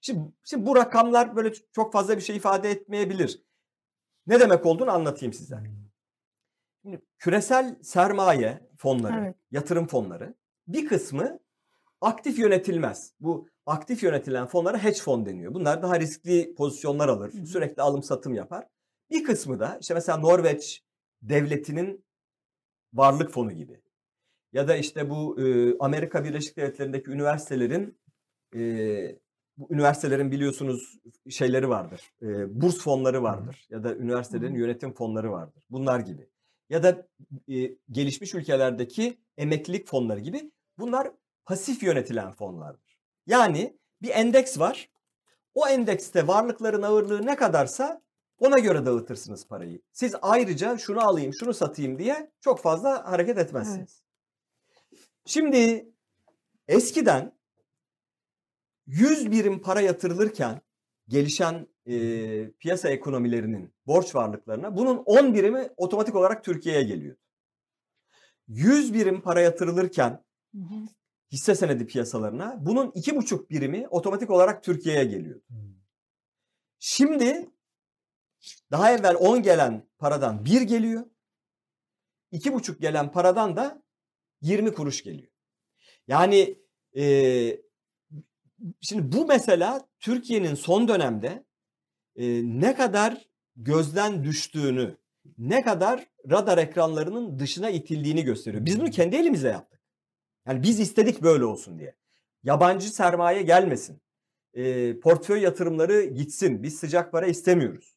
Şimdi, şimdi bu rakamlar böyle çok fazla bir şey ifade etmeyebilir. Ne demek olduğunu anlatayım size. Şimdi küresel sermaye fonları, Evet. yatırım fonları bir kısmı aktif yönetilmez. Bu aktif yönetilen fonlara hedge fon deniyor. Bunlar daha riskli pozisyonlar alır. Hı. Sürekli alım satım yapar. Bir kısmı da işte mesela Norveç devletinin varlık fonu gibi. Ya da işte bu e, Amerika Birleşik Devletleri'ndeki üniversitelerin e, bu üniversitelerin biliyorsunuz şeyleri vardır. E, burs fonları vardır. Ya da üniversitelerin yönetim fonları vardır. Bunlar gibi. Ya da e, gelişmiş ülkelerdeki emeklilik fonları gibi. Bunlar pasif yönetilen fonlardır. Yani bir endeks var. O endekste varlıkların ağırlığı ne kadarsa ona göre dağıtırsınız parayı. Siz ayrıca şunu alayım, şunu satayım diye çok fazla hareket etmezsiniz. Şimdi eskiden 100 birim para yatırılırken gelişen e, piyasa ekonomilerinin borç varlıklarına bunun 10 birimi otomatik olarak Türkiye'ye geliyor. 100 birim para yatırılırken Hı hı. Hisse senedi piyasalarına bunun 2,5 birimi otomatik olarak Türkiye'ye geliyor. Şimdi daha evvel 10 gelen paradan 1 geliyor. 2,5 gelen paradan da 20 kuruş geliyor. Yani e, şimdi bu mesela Türkiye'nin son dönemde e, ne kadar gözden düştüğünü, ne kadar radar ekranlarının dışına itildiğini gösteriyor. Biz bunu kendi elimizle yaptık. Yani biz istedik böyle olsun diye. Yabancı sermaye gelmesin. E, portföy yatırımları gitsin. Biz sıcak para istemiyoruz.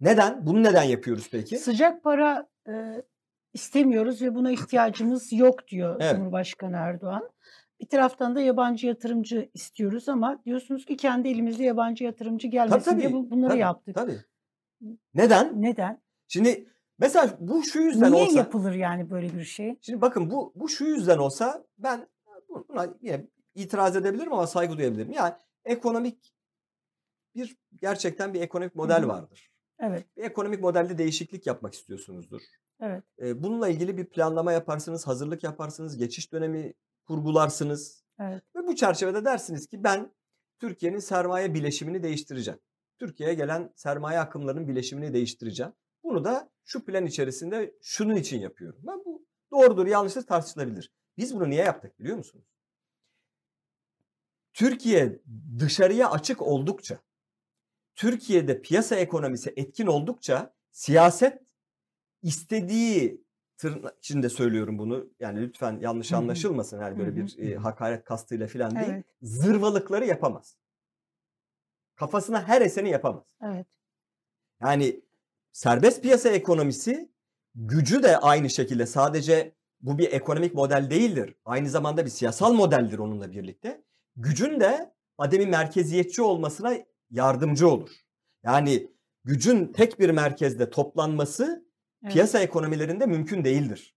Neden? Bunu neden yapıyoruz peki? Sıcak para e, istemiyoruz ve buna ihtiyacımız yok diyor Evet. Cumhurbaşkanı Erdoğan. Bir taraftan da yabancı yatırımcı istiyoruz ama diyorsunuz ki kendi elimizde yabancı yatırımcı gelmesin tabii, diye bu- bunları tabii, yaptık. Tabii. Neden? Neden? Şimdi mesela bu şu yüzden Niye olsa. yapılır yani böyle bir şey? Şimdi bakın bu bu şu yüzden olsa ben buna yine itiraz edebilirim ama saygı duyabilirim. Yani ekonomik bir gerçekten bir ekonomik model Hı hı. vardır. Evet, Bir ekonomik modelde değişiklik yapmak istiyorsunuzdur. evet. Bununla ilgili bir planlama yaparsınız, hazırlık yaparsınız, geçiş dönemi kurgularsınız. Evet. Ve bu çerçevede dersiniz ki ben Türkiye'nin sermaye bileşimini değiştireceğim. Türkiye'ye gelen sermaye akımlarının bileşimini değiştireceğim. Bunu da şu plan içerisinde şunun için yapıyorum. Ben bu doğrudur, yanlıştır tartışılabilir. Biz bunu niye yaptık biliyor musunuz? Türkiye dışarıya açık oldukça, Türkiye'de piyasa ekonomisi etkin oldukça siyaset istediği tırnak içinde söylüyorum bunu. Yani lütfen yanlış anlaşılmasın. Yani böyle bir e, hakaret kastıyla falan değil. Evet. Zırvalıkları yapamaz. Kafasına her eseni yapamaz. Evet. Yani serbest piyasa ekonomisi gücü de aynı şekilde sadece bu bir ekonomik model değildir. Aynı zamanda bir siyasal modeldir onunla birlikte. Gücün de ademi merkeziyetçi olmasına yardımcı olur. Yani gücün tek bir merkezde toplanması evet. piyasa ekonomilerinde mümkün değildir.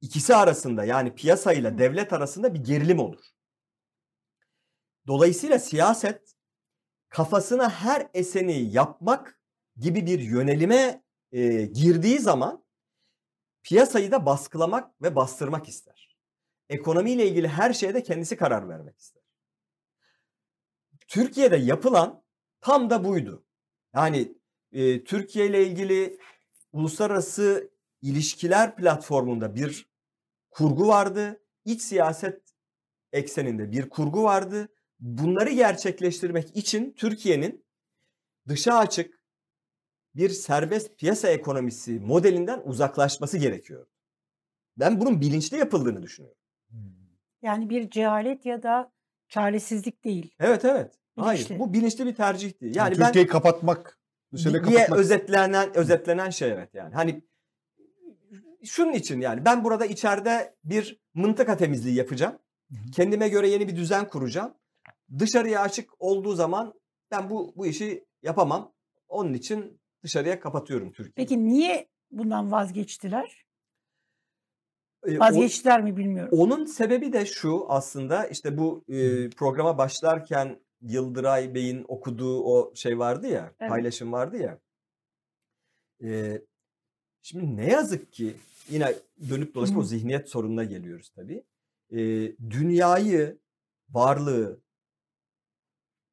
İkisi arasında yani piyasa ile devlet arasında bir gerilim olur. Dolayısıyla siyaset kafasına her eseni yapmak gibi bir yönelime e, girdiği zaman piyasayı da baskılamak ve bastırmak ister. Ekonomiyle ilgili her şeyde kendisi karar vermek ister. Türkiye'de yapılan tam da buydu. Yani e, Türkiye ile ilgili uluslararası ilişkiler platformunda bir kurgu vardı. İç siyaset ekseninde bir kurgu vardı. Bunları gerçekleştirmek için Türkiye'nin dışa açık bir serbest piyasa ekonomisi modelinden uzaklaşması gerekiyor. Ben bunun bilinçli yapıldığını düşünüyorum. Yani bir cehalet ya da çaresizlik değil. Evet evet. Hayır Bilinçli. bu bilinçli bir tercihti. Yani, Yani ben Türkiye'yi kapatmak, dışarı diye kapatmak. özetlenen özetlenen şey evet yani. Hani şunun için yani ben burada içeride bir mıntıka temizliği yapacağım. Kendime göre yeni bir düzen kuracağım. Dışarıya açık olduğu zaman ben bu bu işi yapamam. Onun için dışarıya kapatıyorum Türkiye'yi. Peki niye bundan vazgeçtiler? O- Vazgeçtiler mi bilmiyorum. Onun sebebi de şu aslında işte bu e, programa başlarken Yıldıray Bey'in okuduğu o şey vardı ya Evet. paylaşım vardı ya. E, şimdi ne yazık ki yine dönüp dolaşıp Hı o zihniyet sorununa geliyoruz tabii. E, dünyayı, varlığı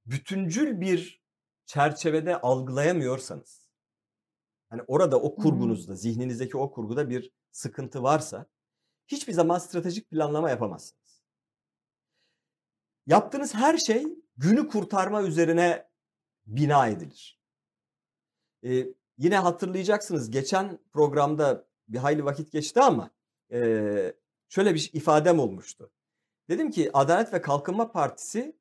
bütüncül bir çerçevede algılayamıyorsanız hani orada o kurgunuzda, zihninizdeki o kurguda bir sıkıntı varsa hiçbir zaman stratejik planlama yapamazsınız. Yaptığınız her şey günü kurtarma üzerine bina edilir. Ee, yine hatırlayacaksınız geçen programda bir hayli vakit geçti ama ee, şöyle bir ifadem olmuştu. Dedim ki Adalet ve Kalkınma Partisi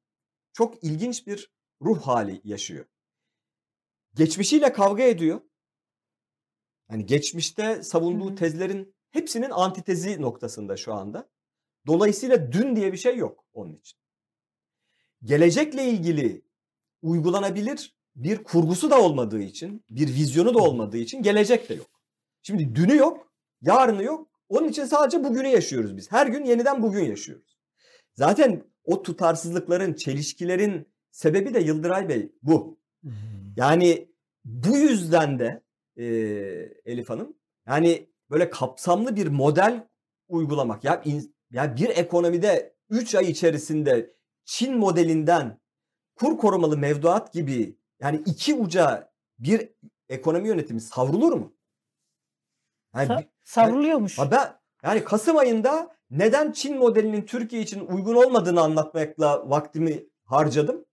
çok ilginç bir ruh hali yaşıyor. Geçmişiyle kavga ediyor. Yani geçmişte savunduğu Hı hı. tezlerin hepsinin antitezi noktasında şu anda. Dolayısıyla dün diye bir şey yok onun için. gelecekle ilgili uygulanabilir bir kurgusu da olmadığı için, bir vizyonu da olmadığı için gelecek de yok. Şimdi dünü yok, yarını yok. Onun için sadece bugünü yaşıyoruz biz. Her gün yeniden bugün yaşıyoruz. Zaten o tutarsızlıkların, çelişkilerin sebebi de Yıldıray Bey bu. Yani bu yüzden de e, Elif Hanım yani böyle kapsamlı bir model uygulamak. Ya, in, ya bir ekonomide 3 ay içerisinde Çin modelinden kur korumalı mevduat gibi yani iki uca bir ekonomi yönetimi savrulur mu? Yani, Sa- savruluyormuş. Ha ben, yani Kasım ayında neden Çin modelinin Türkiye için uygun olmadığını anlatmakla vaktimi harcadım.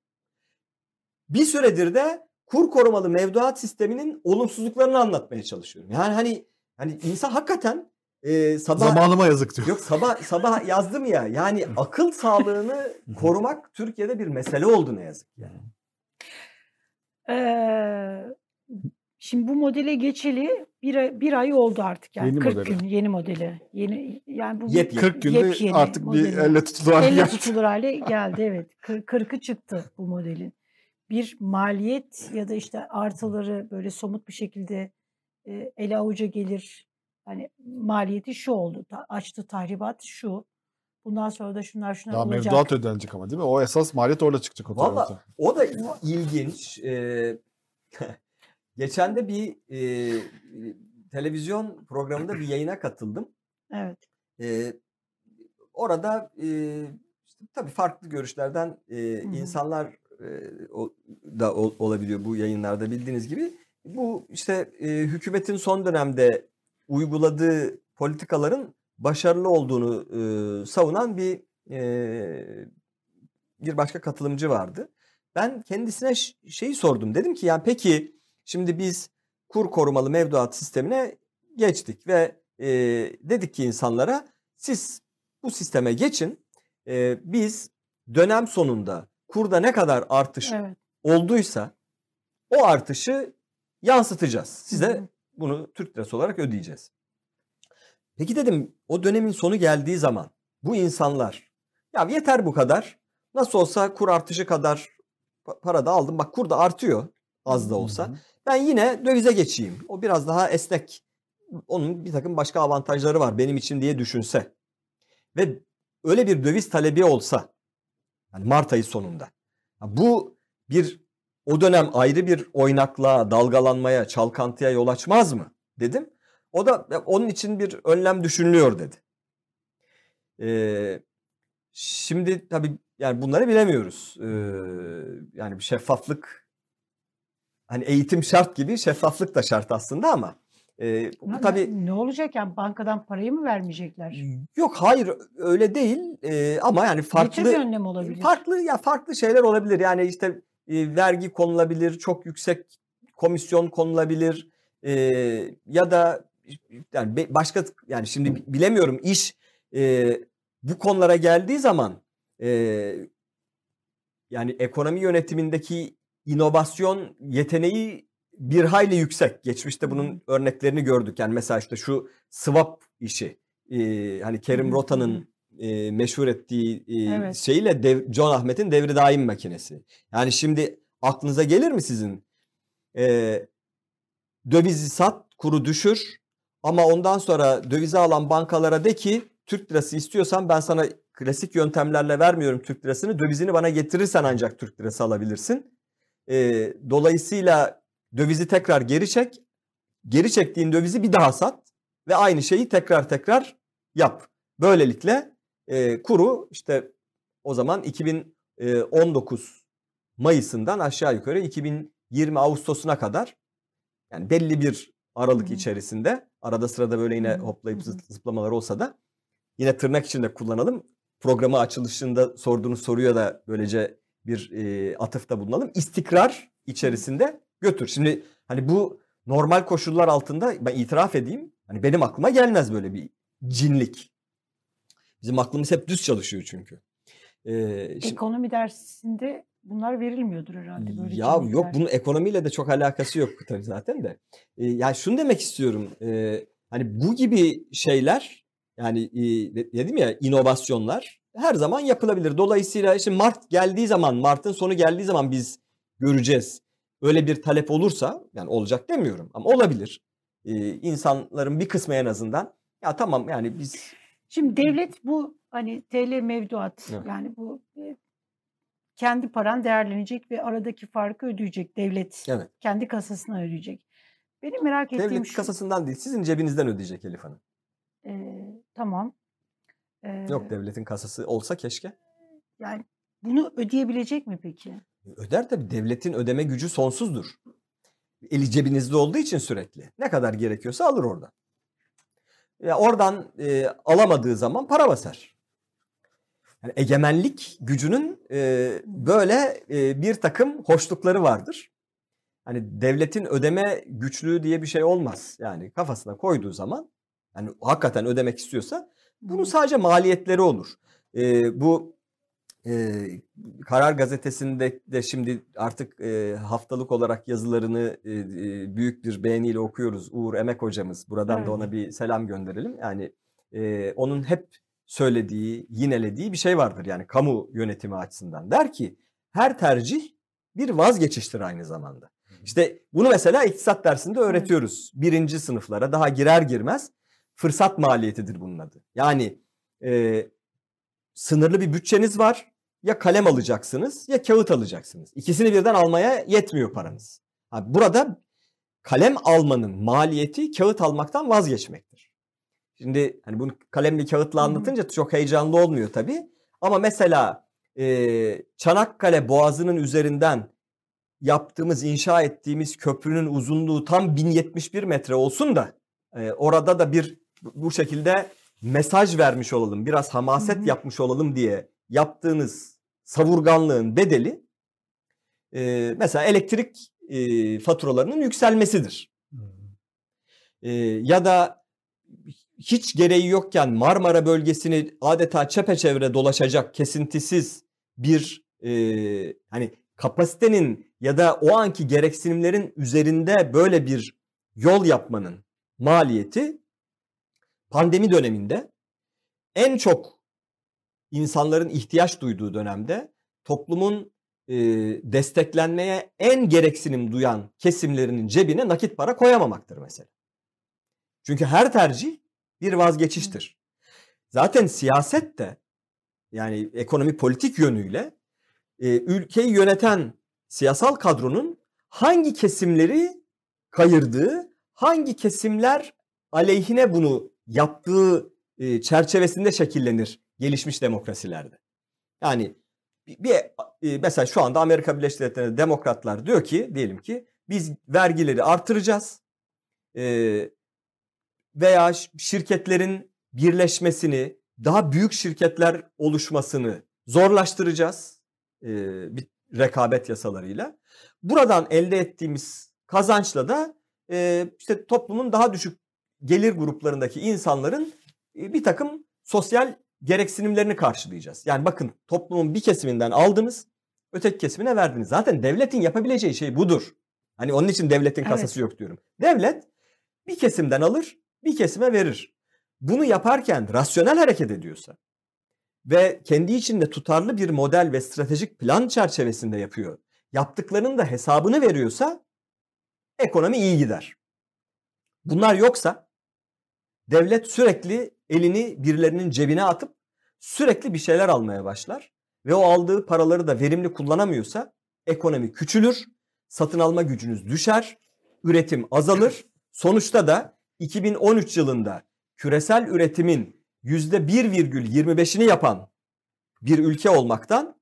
Bir süredir de kur korumalı mevduat sisteminin olumsuzluklarını anlatmaya çalışıyorum. Yani hani hani insan hakikaten e, sabah Zamanıma yazık diyor. yok sabah sabah yazdım ya. Yani akıl sağlığını korumak Türkiye'de bir mesele oldu ne yazık. Yani. Ee, şimdi bu modele geçeli bir, ay- bir ay oldu artık yani Yeni 40 modeli. gün yeni modeli. Yeni yani bu bir Yepyeni. 40 günde Yepyeni artık bir modeli. elle tutulur hale elle geldi. tutulur hale geldi evet. Kır- 40'ı çıktı bu modelin. Bir maliyet ya da işte artıları böyle somut bir şekilde e, ele avuca gelir. Hani maliyeti şu oldu. ta- açtı tahribat şu. Bundan sonra da şunlar şunlar Daha olacak. mevduat ödenecek ama değil mi? O esas maliyet orada çıkacak o Valla tarafta. o da ilginç. Ee, geçen de bir e, televizyon programında bir yayına katıldım. Evet. Ee, orada e, işte tabii farklı görüşlerden e, insanlar da ol- olabiliyor bu yayınlarda bildiğiniz gibi. Bu işte e, hükümetin son dönemde uyguladığı politikaların başarılı olduğunu e, savunan bir e, bir başka katılımcı vardı. Ben kendisine şeyi sordum. Dedim ki yani peki şimdi biz kur korumalı mevduat sistemine geçtik ve e, dedik ki insanlara siz bu sisteme geçin. E, biz dönem sonunda kurda ne kadar artış Evet. olduysa o artışı yansıtacağız. Size bunu Türk lirası olarak ödeyeceğiz. Peki dedim o dönemin sonu geldiği zaman bu insanlar ya yeter bu kadar. Nasıl olsa kur artışı kadar pa- para da aldım. Bak kur da artıyor az da olsa. Hı hı. Ben yine dövize geçeyim. O biraz daha esnek. Onun bir takım başka avantajları var benim için diye düşünse. Ve öyle bir döviz talebi olsa yani Mart ayı sonunda. Bu bir o dönem ayrı bir oynaklığa, dalgalanmaya, çalkantıya yol açmaz mı? Dedim. O da "Ya onun için bir önlem düşünülüyor dedi. Ee, şimdi tabii yani bunları bilemiyoruz. Ee, yani bir şeffaflık hani eğitim şart gibi şeffaflık da şart aslında ama e, Ne- tabii ne olacak yani bankadan parayı mı vermeyecekler? yok hayır öyle değil Ee, ama yani Ne farklı bir önlem olabilir? Farklı ya farklı şeyler olabilir. Yani işte e, vergi konulabilir, çok yüksek komisyon konulabilir e, ya da yani başka yani şimdi bi- bilemiyorum iş e, bu konulara geldiği zaman e, yani ekonomi yönetimindeki inovasyon yeteneği bir hayli yüksek. Geçmişte bunun örneklerini gördük. Yani mesela işte şu swap işi e, hani Kerim Rota'nın e, meşhur ettiği e, Evet. şeyle dev, John Ahmet'in devri daim makinesi. Yani şimdi aklınıza gelir mi sizin? E, dövizi sat, kuru düşür ama ondan sonra dövizi alan bankalara de ki Türk lirası istiyorsan ben sana klasik yöntemlerle vermiyorum Türk lirasını. Dövizini bana getirirsen ancak Türk lirası alabilirsin. E, dolayısıyla dövizi tekrar geri çek. Geri çektiğin dövizi bir daha sat ve aynı şeyi tekrar tekrar yap. Böylelikle e, kuru işte o zaman 2019 Mayıs'ından aşağı yukarı 2020 Ağustos'una kadar yani belli bir aralık hı. içerisinde arada sırada böyle yine hoplayıp zıplamalar olsa da yine tırnak içinde kullanalım. Programı açılışında sorduğunuz soruya da böylece bir e, atıfta bulunalım. İstikrar içerisinde götür. Şimdi hani bu normal koşullar altında ben itiraf edeyim. Hani benim aklıma gelmez böyle bir cinlik. Bizim aklımız hep düz çalışıyor çünkü. Ee, şimdi- Ekonomi dersinde bunlar verilmiyordur herhalde böyle ya yok cimrilikler. bunun ekonomiyle de çok alakası yok tabii zaten de. Ee, yani şunu demek istiyorum. e, hani bu gibi şeyler yani e, dedim ya inovasyonlar her zaman yapılabilir. Dolayısıyla işte Mart geldiği zaman, Mart'ın sonu geldiği zaman biz göreceğiz. Öyle bir talep olursa, yani olacak demiyorum ama olabilir. Ee, insanların bir kısmı en azından ya tamam yani biz Şimdi devlet bu hani TL mevduat Evet. yani bu e, kendi paran değerlenecek ve aradaki farkı ödeyecek devlet. evet Kendi kasasına ödeyecek. Benim merak ettiğim devlet şu. kasasından değil sizin cebinizden ödeyecek Elif Hanım. e, tamam. E, Yok devletin kasası olsa keşke. Yani bunu ödeyebilecek mi peki? Öder tabii devletin ödeme gücü sonsuzdur. Eli cebinizde olduğu için sürekli. Ne kadar gerekiyorsa alır oradan. Ya oradan e, alamadığı zaman para basar. Yani egemenlik gücünün e, böyle e, bir takım hoşlukları vardır. Hani devletin ödeme güçlüğü diye bir şey olmaz. Yani kafasına koyduğu zaman yani hakikaten ödemek istiyorsa bunun sadece maliyetleri olur. E, bu e, Karar Gazetesi'nde de şimdi artık e, haftalık olarak yazılarını e, büyük bir beğeniyle okuyoruz. Uğur Emek hocamız. Buradan Evet. da ona bir selam gönderelim. Yani e, onun hep söylediği, yinelediği bir şey vardır. Yani kamu yönetimi açısından. Der ki her tercih bir vazgeçiştir aynı zamanda. İşte bunu mesela iktisat dersinde öğretiyoruz. Birinci sınıflara daha girer girmez fırsat maliyetidir bunun adı. Yani e, sınırlı bir bütçeniz var. Ya kalem alacaksınız ya kağıt alacaksınız. İkisini birden almaya yetmiyor paranız. Burada kalem almanın maliyeti kağıt almaktan vazgeçmektir. Şimdi hani bunu kalemli kağıtla anlatınca çok heyecanlı olmuyor tabii. Ama mesela e, Çanakkale Boğazı'nın üzerinden yaptığımız, inşa ettiğimiz köprünün uzunluğu tam 1071 metre olsun da e, orada da bir bu şekilde mesaj vermiş olalım, biraz hamaset Hı hı. yapmış olalım diye yaptığınız savurganlığın bedeli e, mesela elektrik e, faturalarının yükselmesidir. E, ya da hiç gereği yokken Marmara bölgesini adeta çepeçevre dolaşacak kesintisiz bir e, hani kapasitenin ya da o anki gereksinimlerin üzerinde böyle bir yol yapmanın maliyeti pandemi döneminde en çok insanların ihtiyaç duyduğu dönemde toplumun e, desteklenmeye en gereksinim duyan kesimlerinin cebine nakit para koyamamaktır mesela. Çünkü her tercih bir vazgeçiştir. Zaten siyaset de yani ekonomi politik yönüyle e, ülkeyi yöneten siyasal kadronun hangi kesimleri kayırdığı, hangi kesimler aleyhine bunu yaptığı e, çerçevesinde şekillenir gelişmiş demokrasilerde. Yani bir, e, mesela şu anda Amerika Birleşik Devletleri'nde demokratlar diyor ki diyelim ki biz vergileri artıracağız. E, veya şirketlerin birleşmesini, daha büyük şirketler oluşmasını zorlaştıracağız e, bir rekabet yasalarıyla. Buradan elde ettiğimiz kazançla da işte toplumun daha düşük gelir gruplarındaki insanların bir takım sosyal gereksinimlerini karşılayacağız. Yani bakın toplumun bir kesiminden aldınız, öteki kesimine verdiniz. Zaten devletin yapabileceği şey budur. Hani onun için devletin Evet. kasası yok diyorum. Devlet bir kesimden alır, bir kesime verir. Bunu yaparken rasyonel hareket ediyorsa ve kendi içinde tutarlı bir model ve stratejik plan çerçevesinde yapıyor. Yaptıklarının da hesabını veriyorsa ekonomi iyi gider. Bunlar yoksa devlet sürekli elini birilerinin cebine atıp sürekli bir şeyler almaya başlar ve o aldığı paraları da verimli kullanamıyorsa ekonomi küçülür, satın alma gücünüz düşer, üretim azalır. Sonuçta da 2013 yılında küresel üretimin %1,25'ini yapan bir ülke olmaktan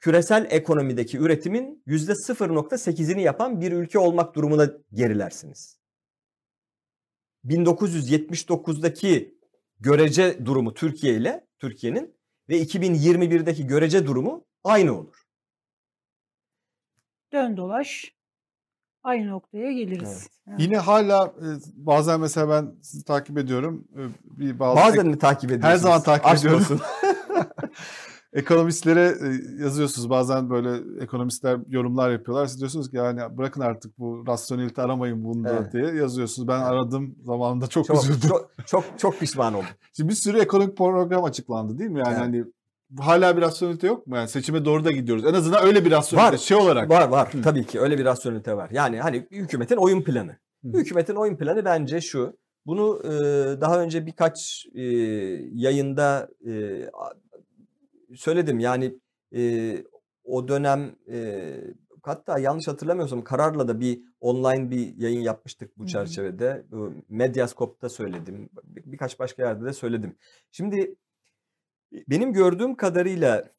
küresel ekonomideki üretimin %0,8'ini yapan bir ülke olmak durumuna gerilersiniz. 1979'daki görece durumu Türkiye ile Türkiye'nin ve 2021'deki görece durumu aynı olur. Dön dolaş aynı noktaya geliriz. Evet. Evet. Yine hala e, bazen mesela ben sizi takip ediyorum. e, Bir bazı Bazen mi takip ediyorsunuz? Her zaman takip Aşk ediyorum. ekonomistlere e, yazıyorsunuz bazen böyle ekonomistler yorumlar yapıyorlar. Siz diyorsunuz ki yani bırakın artık bu rasyonelite aramayın bunda Evet. diye yazıyorsunuz. Ben Evet. aradım zamanında çok, Çok, üzüldüm. çok, çok, çok pişman oldum. Şimdi bir sürü ekonomik program açıklandı değil mi? Yani Evet. hani hala bir rasyonelite yok mu? Yani seçime doğru da gidiyoruz. En azından öyle bir rasyonelite Var. şey olarak. Var var Hı. tabii ki öyle bir rasyonelite var. Yani hani hükümetin oyun planı. Hı. Hükümetin oyun planı bence şu. Bunu e, daha önce birkaç e, yayında e, söyledim. Yani e, o dönem e, hatta yanlış hatırlamıyorsam kararla da bir online bir yayın yapmıştık bu çerçevede. Bu Medyascope'da söyledim. Bir- birkaç başka yerde de söyledim. Şimdi benim gördüğüm kadarıyla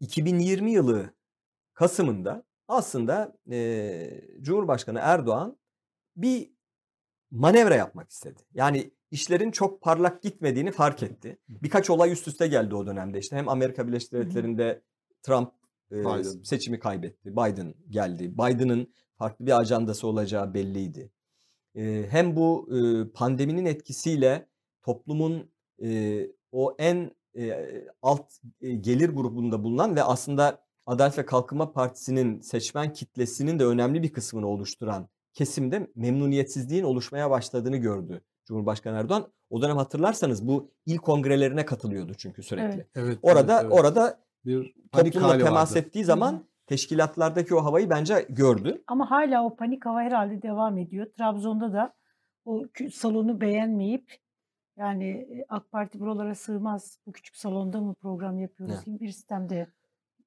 2020 yılı Kasım'ında aslında e, Cumhurbaşkanı Erdoğan bir manevra yapmak istedi. Yani işlerin çok parlak gitmediğini fark etti. Birkaç olay üst üste geldi o dönemde. İşte hem Amerika Birleşik. Devletleri'nde Trump e, Biden. seçimi kaybetti. Biden geldi. Biden'ın farklı bir ajandası olacağı belliydi. E, hem bu e, pandeminin etkisiyle toplumun e, o en e, alt e, gelir grubunda bulunan ve aslında Adalet ve Kalkınma Partisi'nin seçmen kitlesinin de önemli bir kısmını oluşturan kesimde memnuniyetsizliğin oluşmaya başladığını gördü Cumhurbaşkanı Erdoğan. O dönem hatırlarsanız bu il kongrelerine katılıyordu çünkü sürekli. Evet. Evet. Orada evet, evet. orada bir panik toplumla temas vardı. ettiği zaman teşkilatlardaki o havayı bence gördü. Ama hala o panik hava herhalde devam ediyor. Trabzon'da da o salonu beğenmeyip yani e, AK Parti buralara sığmaz. Bu küçük salonda mı program yapıyoruz gibi bir sistemde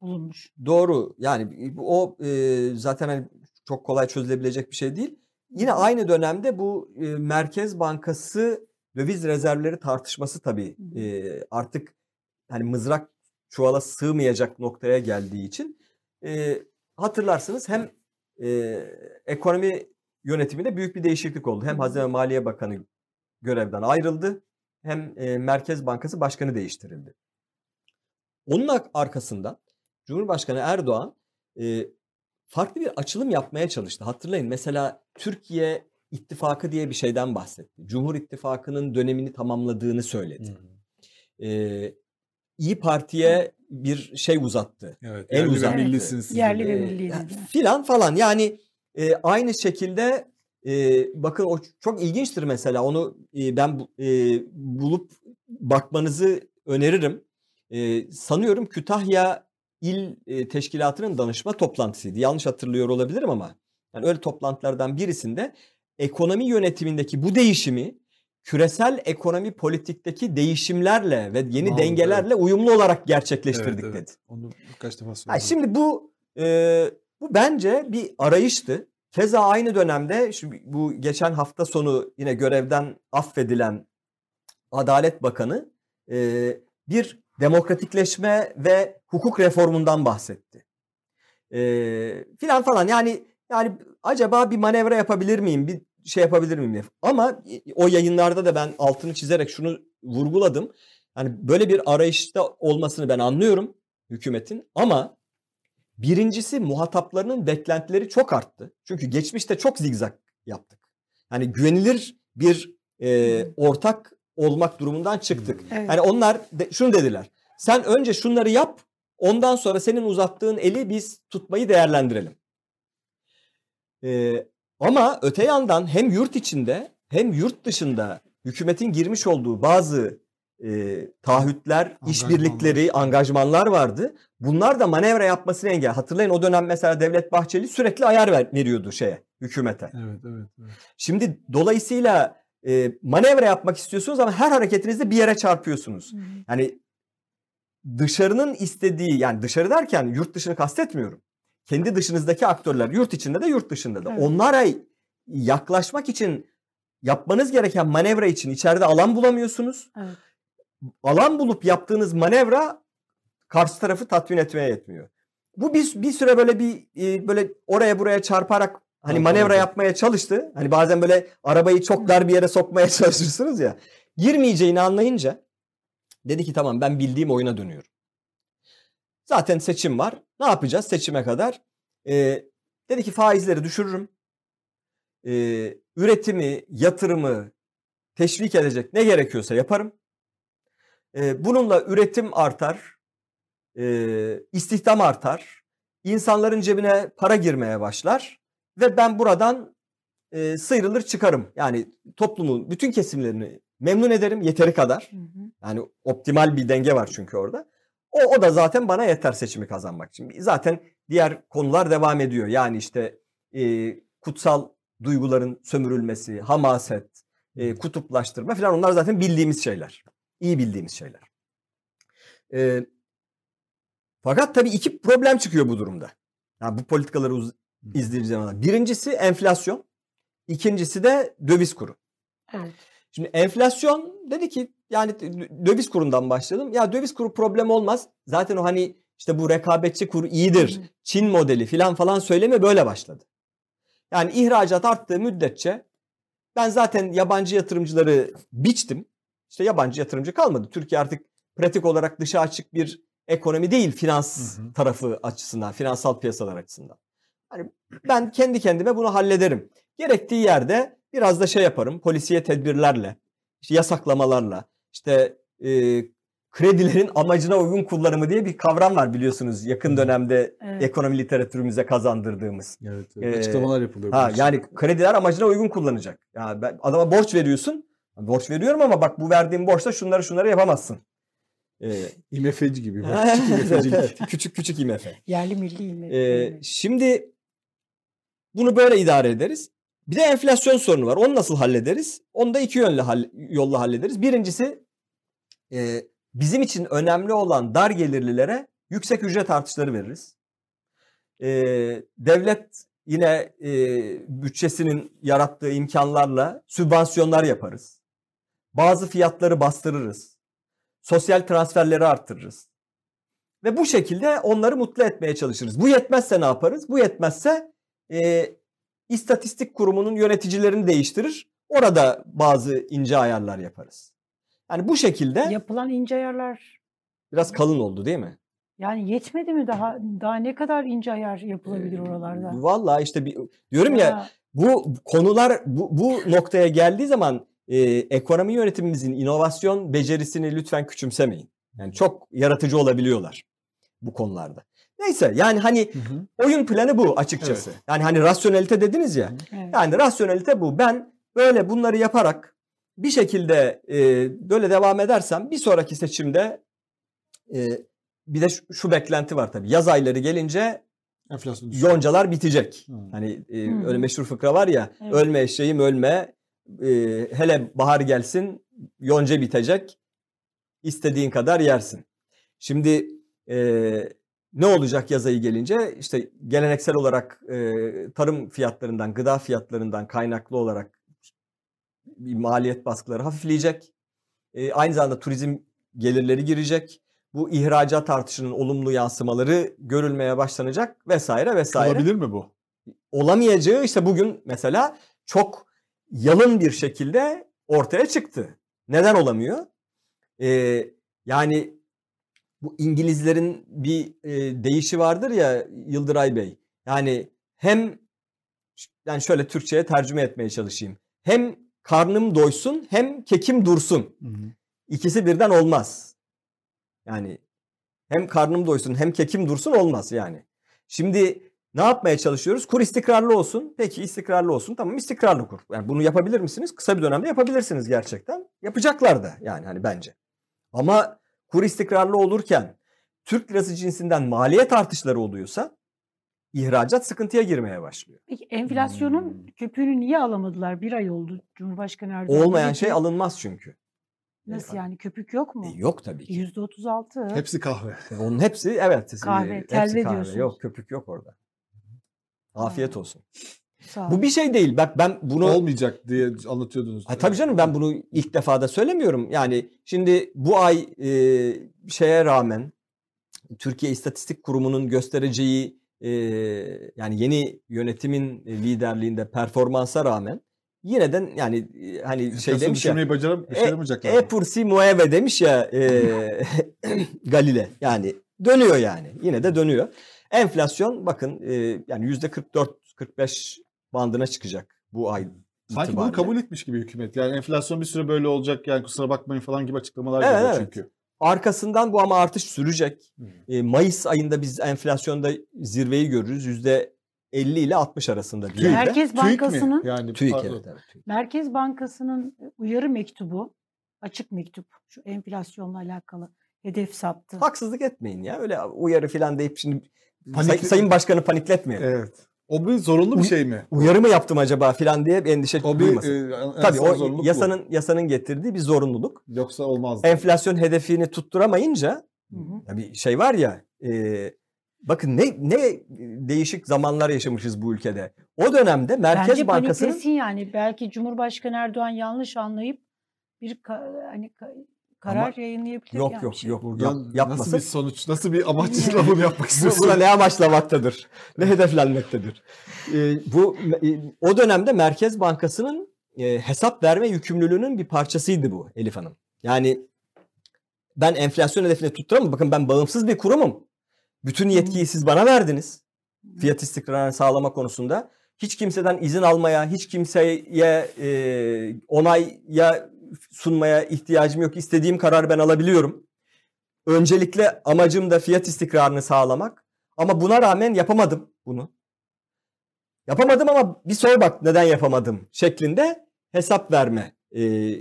bulunmuş. Doğru. Yani o e, zaten hani çok kolay çözülebilecek bir şey değil. Yine aynı dönemde bu e, Merkez Bankası döviz rezervleri tartışması tabii e, artık hani mızrak çuvala sığmayacak noktaya geldiği için e, hatırlarsınız hem e, ekonomi yönetiminde büyük bir değişiklik oldu. Hem. Hazine ve Maliye Bakanı görevden ayrıldı hem e, Merkez Bankası Başkanı değiştirildi. Onun ar- arkasında Cumhurbaşkanı Erdoğan e, farklı bir açılım yapmaya çalıştı. Hatırlayın mesela Türkiye İttifakı diye bir şeyden bahsetti. Cumhur İttifakı'nın dönemini tamamladığını söyledi. E, İyi Parti'ye bir şey uzattı. Evet. En yerli ve uzak. millisiniz Yerli ve milli dedi. filan falan yani e, aynı şekilde e, bakın o çok ilginçtir mesela onu e, ben e, bulup bakmanızı öneririm. E, sanıyorum Kütahya İl e, Teşkilatı'nın danışma toplantısıydı. Yanlış hatırlıyor olabilirim ama yani öyle toplantılardan birisinde ekonomi yönetimindeki bu değişimi küresel ekonomi politikteki değişimlerle ve yeni Anladım, dengelerle uyumlu olarak gerçekleştirdik Evet, evet. dedi. Onu birkaç defa söyledim. şimdi bu e, bu bence bir arayıştı. Keza aynı dönemde şu, bu geçen hafta sonu yine görevden affedilen Adalet Bakanı e, bir demokratikleşme ve hukuk reformundan bahsetti. E, filan falan yani yani acaba bir manevra yapabilir miyim? Bir şey yapabilir miyim diye. Ama o yayınlarda da ben altını çizerek şunu vurguladım. Yani böyle bir arayışta olmasını ben anlıyorum hükümetin ama birincisi muhataplarının beklentileri çok arttı. Çünkü geçmişte çok zigzag yaptık. Yani güvenilir bir e, ortak olmak durumundan çıktık. Evet. Yani onlar de, şunu dediler. Sen önce şunları yap, ondan sonra senin uzattığın eli biz tutmayı değerlendirelim. Ee, ama öte yandan hem yurt içinde hem yurt dışında hükümetin girmiş olduğu bazı e, taahhütler, işbirlikleri, angajmanlar vardı. Bunlar da manevra yapmasını engel. Hatırlayın o dönem mesela Devlet Bahçeli sürekli ayar ver, veriyordu şeye, hükümete. Evet, evet, evet. Şimdi dolayısıyla e, manevra yapmak istiyorsunuz ama her hareketinizde bir yere çarpıyorsunuz. Hı. Yani dışarının istediği yani dışarı derken yurt dışını kastetmiyorum. Kendi dışınızdaki aktörler yurt içinde de yurt dışında da. Evet. Onlara yaklaşmak için yapmanız gereken manevra için içeride alan bulamıyorsunuz. Evet. Alan bulup yaptığınız manevra karşı tarafı tatmin etmeye yetmiyor. Bu bir, bir süre böyle bir e, böyle oraya buraya çarparak hani manevra yapmaya çalıştı. Hani bazen böyle arabayı çok dar bir yere sokmaya çalışırsınız ya. Girmeyeceğini anlayınca dedi ki tamam ben bildiğim oyuna dönüyorum. Zaten seçim var. Ne yapacağız seçime kadar? Ee, dedi ki faizleri düşürürüm. Ee, üretimi, yatırımı teşvik edecek ne gerekiyorsa yaparım. Ee, bununla üretim artar. e, istihdam artar, insanların cebine para girmeye başlar ve ben buradan e, sıyrılır çıkarım. Yani toplumun bütün kesimlerini memnun ederim yeteri kadar. Hı hı. Yani optimal bir denge var çünkü orada. O, o da zaten bana yeter seçimi kazanmak için. Zaten diğer konular devam ediyor. Yani işte e, kutsal duyguların sömürülmesi, hamaset, e, kutuplaştırma falan onlar zaten bildiğimiz şeyler. İyi bildiğimiz şeyler. E, fakat tabii iki problem çıkıyor bu durumda. Yani bu politikaları uz- izleyeceğiz zaman. Birincisi enflasyon. İkincisi de döviz kuru. Evet. Şimdi enflasyon dedi ki yani dö- döviz kurundan başlayalım. Ya döviz kuru problem olmaz. Zaten o hani işte bu rekabetçi kuru iyidir. Hı hı. Çin modeli filan falan söyleme böyle başladı. Yani ihracat arttığı müddetçe ben zaten yabancı yatırımcıları biçtim. İşte yabancı yatırımcı kalmadı. Türkiye artık pratik olarak dışa açık bir ekonomi değil finans Hı hı. tarafı açısından, finansal piyasalar açısından. Hani ben kendi kendime bunu hallederim. Gerektiği yerde biraz da şey yaparım. Polisiye tedbirlerle, işte yasaklamalarla, işte e, kredilerin amacına uygun kullanımı diye bir kavram var biliyorsunuz yakın dönemde Evet. ekonomi literatürümüze kazandırdığımız. Evet, Ee, evet. açıklamalar yapılıyor. Ha yani krediler amacına uygun kullanacak. Ya ben adama borç veriyorsun. Borç veriyorum ama bak bu verdiğim borçla şunları şunları yapamazsın. Ee, IMF'ci gibi. Bak, küçük küçük IMF. Yerli milli ilmi. Ee, şimdi bunu böyle idare ederiz. Bir de enflasyon sorunu var. Onu nasıl hallederiz? Onu da iki yönlü hall- yolla hallederiz. Birincisi e, bizim için önemli olan dar gelirlilere yüksek ücret artışları veririz. E, devlet yine e, bütçesinin yarattığı imkanlarla sübvansiyonlar yaparız. Bazı fiyatları bastırırız. Sosyal transferleri arttırırız. Ve bu şekilde onları mutlu etmeye çalışırız. Bu yetmezse ne yaparız? Bu yetmezse e, İstatistik Kurumu'nun yöneticilerini değiştirir. Orada bazı ince ayarlar yaparız. Yani bu şekilde Yapılan ince ayarlar biraz kalın oldu değil mi? yani yetmedi mi daha daha ne kadar ince ayar yapılabilir oralarda? Vallahi işte bir, diyorum ya bu konular bu, bu noktaya geldiği zaman e, ekonomi yönetimimizin inovasyon becerisini lütfen küçümsemeyin. Yani çok yaratıcı olabiliyorlar bu konularda. Neyse yani hani Hı hı. oyun planı bu açıkçası. Yani hani rasyonelite dediniz ya. Evet. Yani rasyonelite bu. Ben böyle bunları yaparak bir şekilde e, böyle devam edersem bir sonraki seçimde e, bir de şu, şu beklenti var tabii. Yaz ayları gelince Enflasyon yoncalar bitecek. Hı. Hani e, Hı. öyle meşhur fıkra var ya. Evet. Ölme eşeğim ölme. e, hele bahar gelsin yonca bitecek. İstediğin kadar yersin. Şimdi e, ne olacak yaz ayı gelince? İşte geleneksel olarak e, tarım fiyatlarından, gıda fiyatlarından kaynaklı olarak bir maliyet baskıları hafifleyecek. E, aynı zamanda turizm gelirleri girecek. Bu ihracat artışının olumlu yansımaları görülmeye başlanacak vesaire vesaire Olabilir mi bu? olamayacağı işte bugün mesela çok yalın bir şekilde ortaya çıktı. Neden olamıyor? Ee, yani bu İngilizlerin bir e, deyişi vardır ya Yıldıray Bey. Yani hem yani şöyle Türkçe'ye tercüme etmeye çalışayım. Hem karnım doysun hem kekim dursun. Hı hı. İkisi birden olmaz. Yani hem karnım doysun hem kekim dursun olmaz yani. Şimdi ne yapmaya çalışıyoruz? Kur istikrarlı olsun. Peki istikrarlı olsun. Tamam istikrarlı kur. Yani bunu yapabilir misiniz? Kısa bir dönemde yapabilirsiniz gerçekten. Yapacaklar da yani hani bence. Ama kur istikrarlı olurken Türk lirası cinsinden maliyet artışları oluyorsa ihracat sıkıntıya girmeye başlıyor. Peki enflasyonun Hmm. köpüğünü niye alamadılar? Bir ay oldu Cumhurbaşkanı Erdoğan. Olmayan şey alınmaz çünkü. Nasıl yani köpük yok mu? E, yok tabii ki. Yüzde otuz altı. Hepsi kahve. Onun hepsi evet. Kahve, hepsi telve kahve. diyorsunuz. Yok köpük yok orada. Afiyet olsun. Bu bir şey değil. Bak ben bunu Olmayacak diye anlatıyordunuz. Ha, tabii canım ben bunu ilk defada söylemiyorum. Yani şimdi bu ay e, şeye rağmen Türkiye İstatistik Kurumu'nun göstereceği e, yani yeni yönetimin liderliğinde performansa rağmen yine de yani e, hani şey demiş ya düşürmeyi bacaram, başaramayacaklar. e pursi mueve demiş ya e, Galile. Yani dönüyor yani. Yine de dönüyor. Enflasyon bakın e, yani yüzde 44-45 bandına çıkacak bu ay Sanki bunu kabul etmiş gibi hükümet. Yani enflasyon bir süre böyle olacak yani kusura bakmayın falan gibi açıklamalar Evet, geliyor evet. çünkü. Arkasından bu ama artış sürecek. Hmm. E, Mayıs ayında biz enflasyonda zirveyi görürüz. Yüzde 50 ile 60 arasında diyelim. Merkez? Bankası'nın Yani TÜİK evet, evet, TÜİK. Merkez Bankası'nın uyarı mektubu, açık mektup, şu enflasyonla alakalı hedef saptı. Haksızlık etmeyin ya. Öyle uyarı falan deyip şimdi Panik- Say- Sayın Başkanı panikletmeyin. Evet. O bir zorunlu bir şey mi? Uyarı mı yaptım acaba falan diye bir endişe O bir duymasın. e, en- Tabii o zorunluluk bu. yasanın yasanın getirdiği bir zorunluluk. Yoksa olmaz. Enflasyon hedefini tutturamayınca Hı hı. ya bir şey var ya e, bakın ne ne değişik zamanlar yaşamışız bu ülkede. O dönemde Merkez Bence Bankası'nın paniklesin yani. Belki Cumhurbaşkanı Erdoğan yanlış anlayıp bir hani ka- karar yayınlayabilir. yok yani yok şey. yok Buradan yap, yapmasın. nasıl bir sonuç, nasıl bir amaçla bunu yapmak istiyorsun? Buna ne amaçlamaktadır? Ne hedeflenmektedir? Ee, bu e, o dönemde Merkez Bankası'nın e, hesap verme yükümlülüğünün bir parçasıydı bu Elif Hanım. Yani ben enflasyon hedefini tutturamam. Bakın ben bağımsız bir kurumum. Bütün yetkiyi siz bana verdiniz. Fiyat istikrarını sağlama konusunda. Hiç kimseden izin almaya, hiç kimseye e, onaya sunmaya ihtiyacım yok. İstediğim kararı ben alabiliyorum. Öncelikle amacım da fiyat istikrarını sağlamak. Ama buna rağmen yapamadım bunu. Yapamadım ama bir sor bak neden yapamadım şeklinde hesap verme e,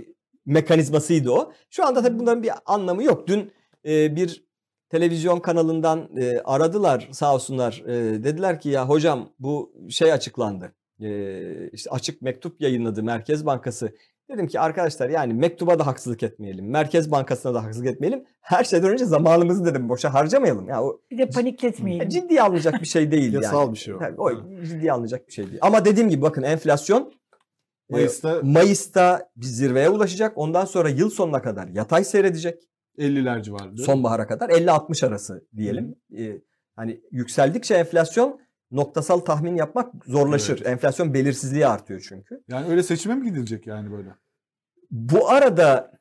mekanizmasıydı o. Şu anda tabii bunların bir anlamı yok. Dün e, bir televizyon kanalından e, aradılar sağ olsunlar. E, dediler ki ya hocam bu şey açıklandı. E, işte açık mektup yayınladı Merkez Bankası. Dedim ki arkadaşlar yani mektuba da haksızlık etmeyelim. Merkez Bankası'na da haksızlık etmeyelim. Her şeyden önce zamanımızı dedim boşa harcamayalım. Ya o Bir de panikletmeyelim. ciddiye alınacak bir şey değil yani. Yasal bir şey o. Tabii, o ciddiye alınacak bir şey değil. Ama dediğim gibi bakın enflasyon e, Mayıs'ta Mayıs'ta bir zirveye ulaşacak. Ondan sonra yıl sonuna kadar yatay seyredecek. 50'ler civarında. Sonbahara kadar 50-60 arası diyelim. Ee, hani yükseldikçe enflasyon noktasal tahmin yapmak zorlaşır. Evet. Enflasyon belirsizliği artıyor çünkü. Yani öyle seçime mi gidilecek yani böyle? Bu arada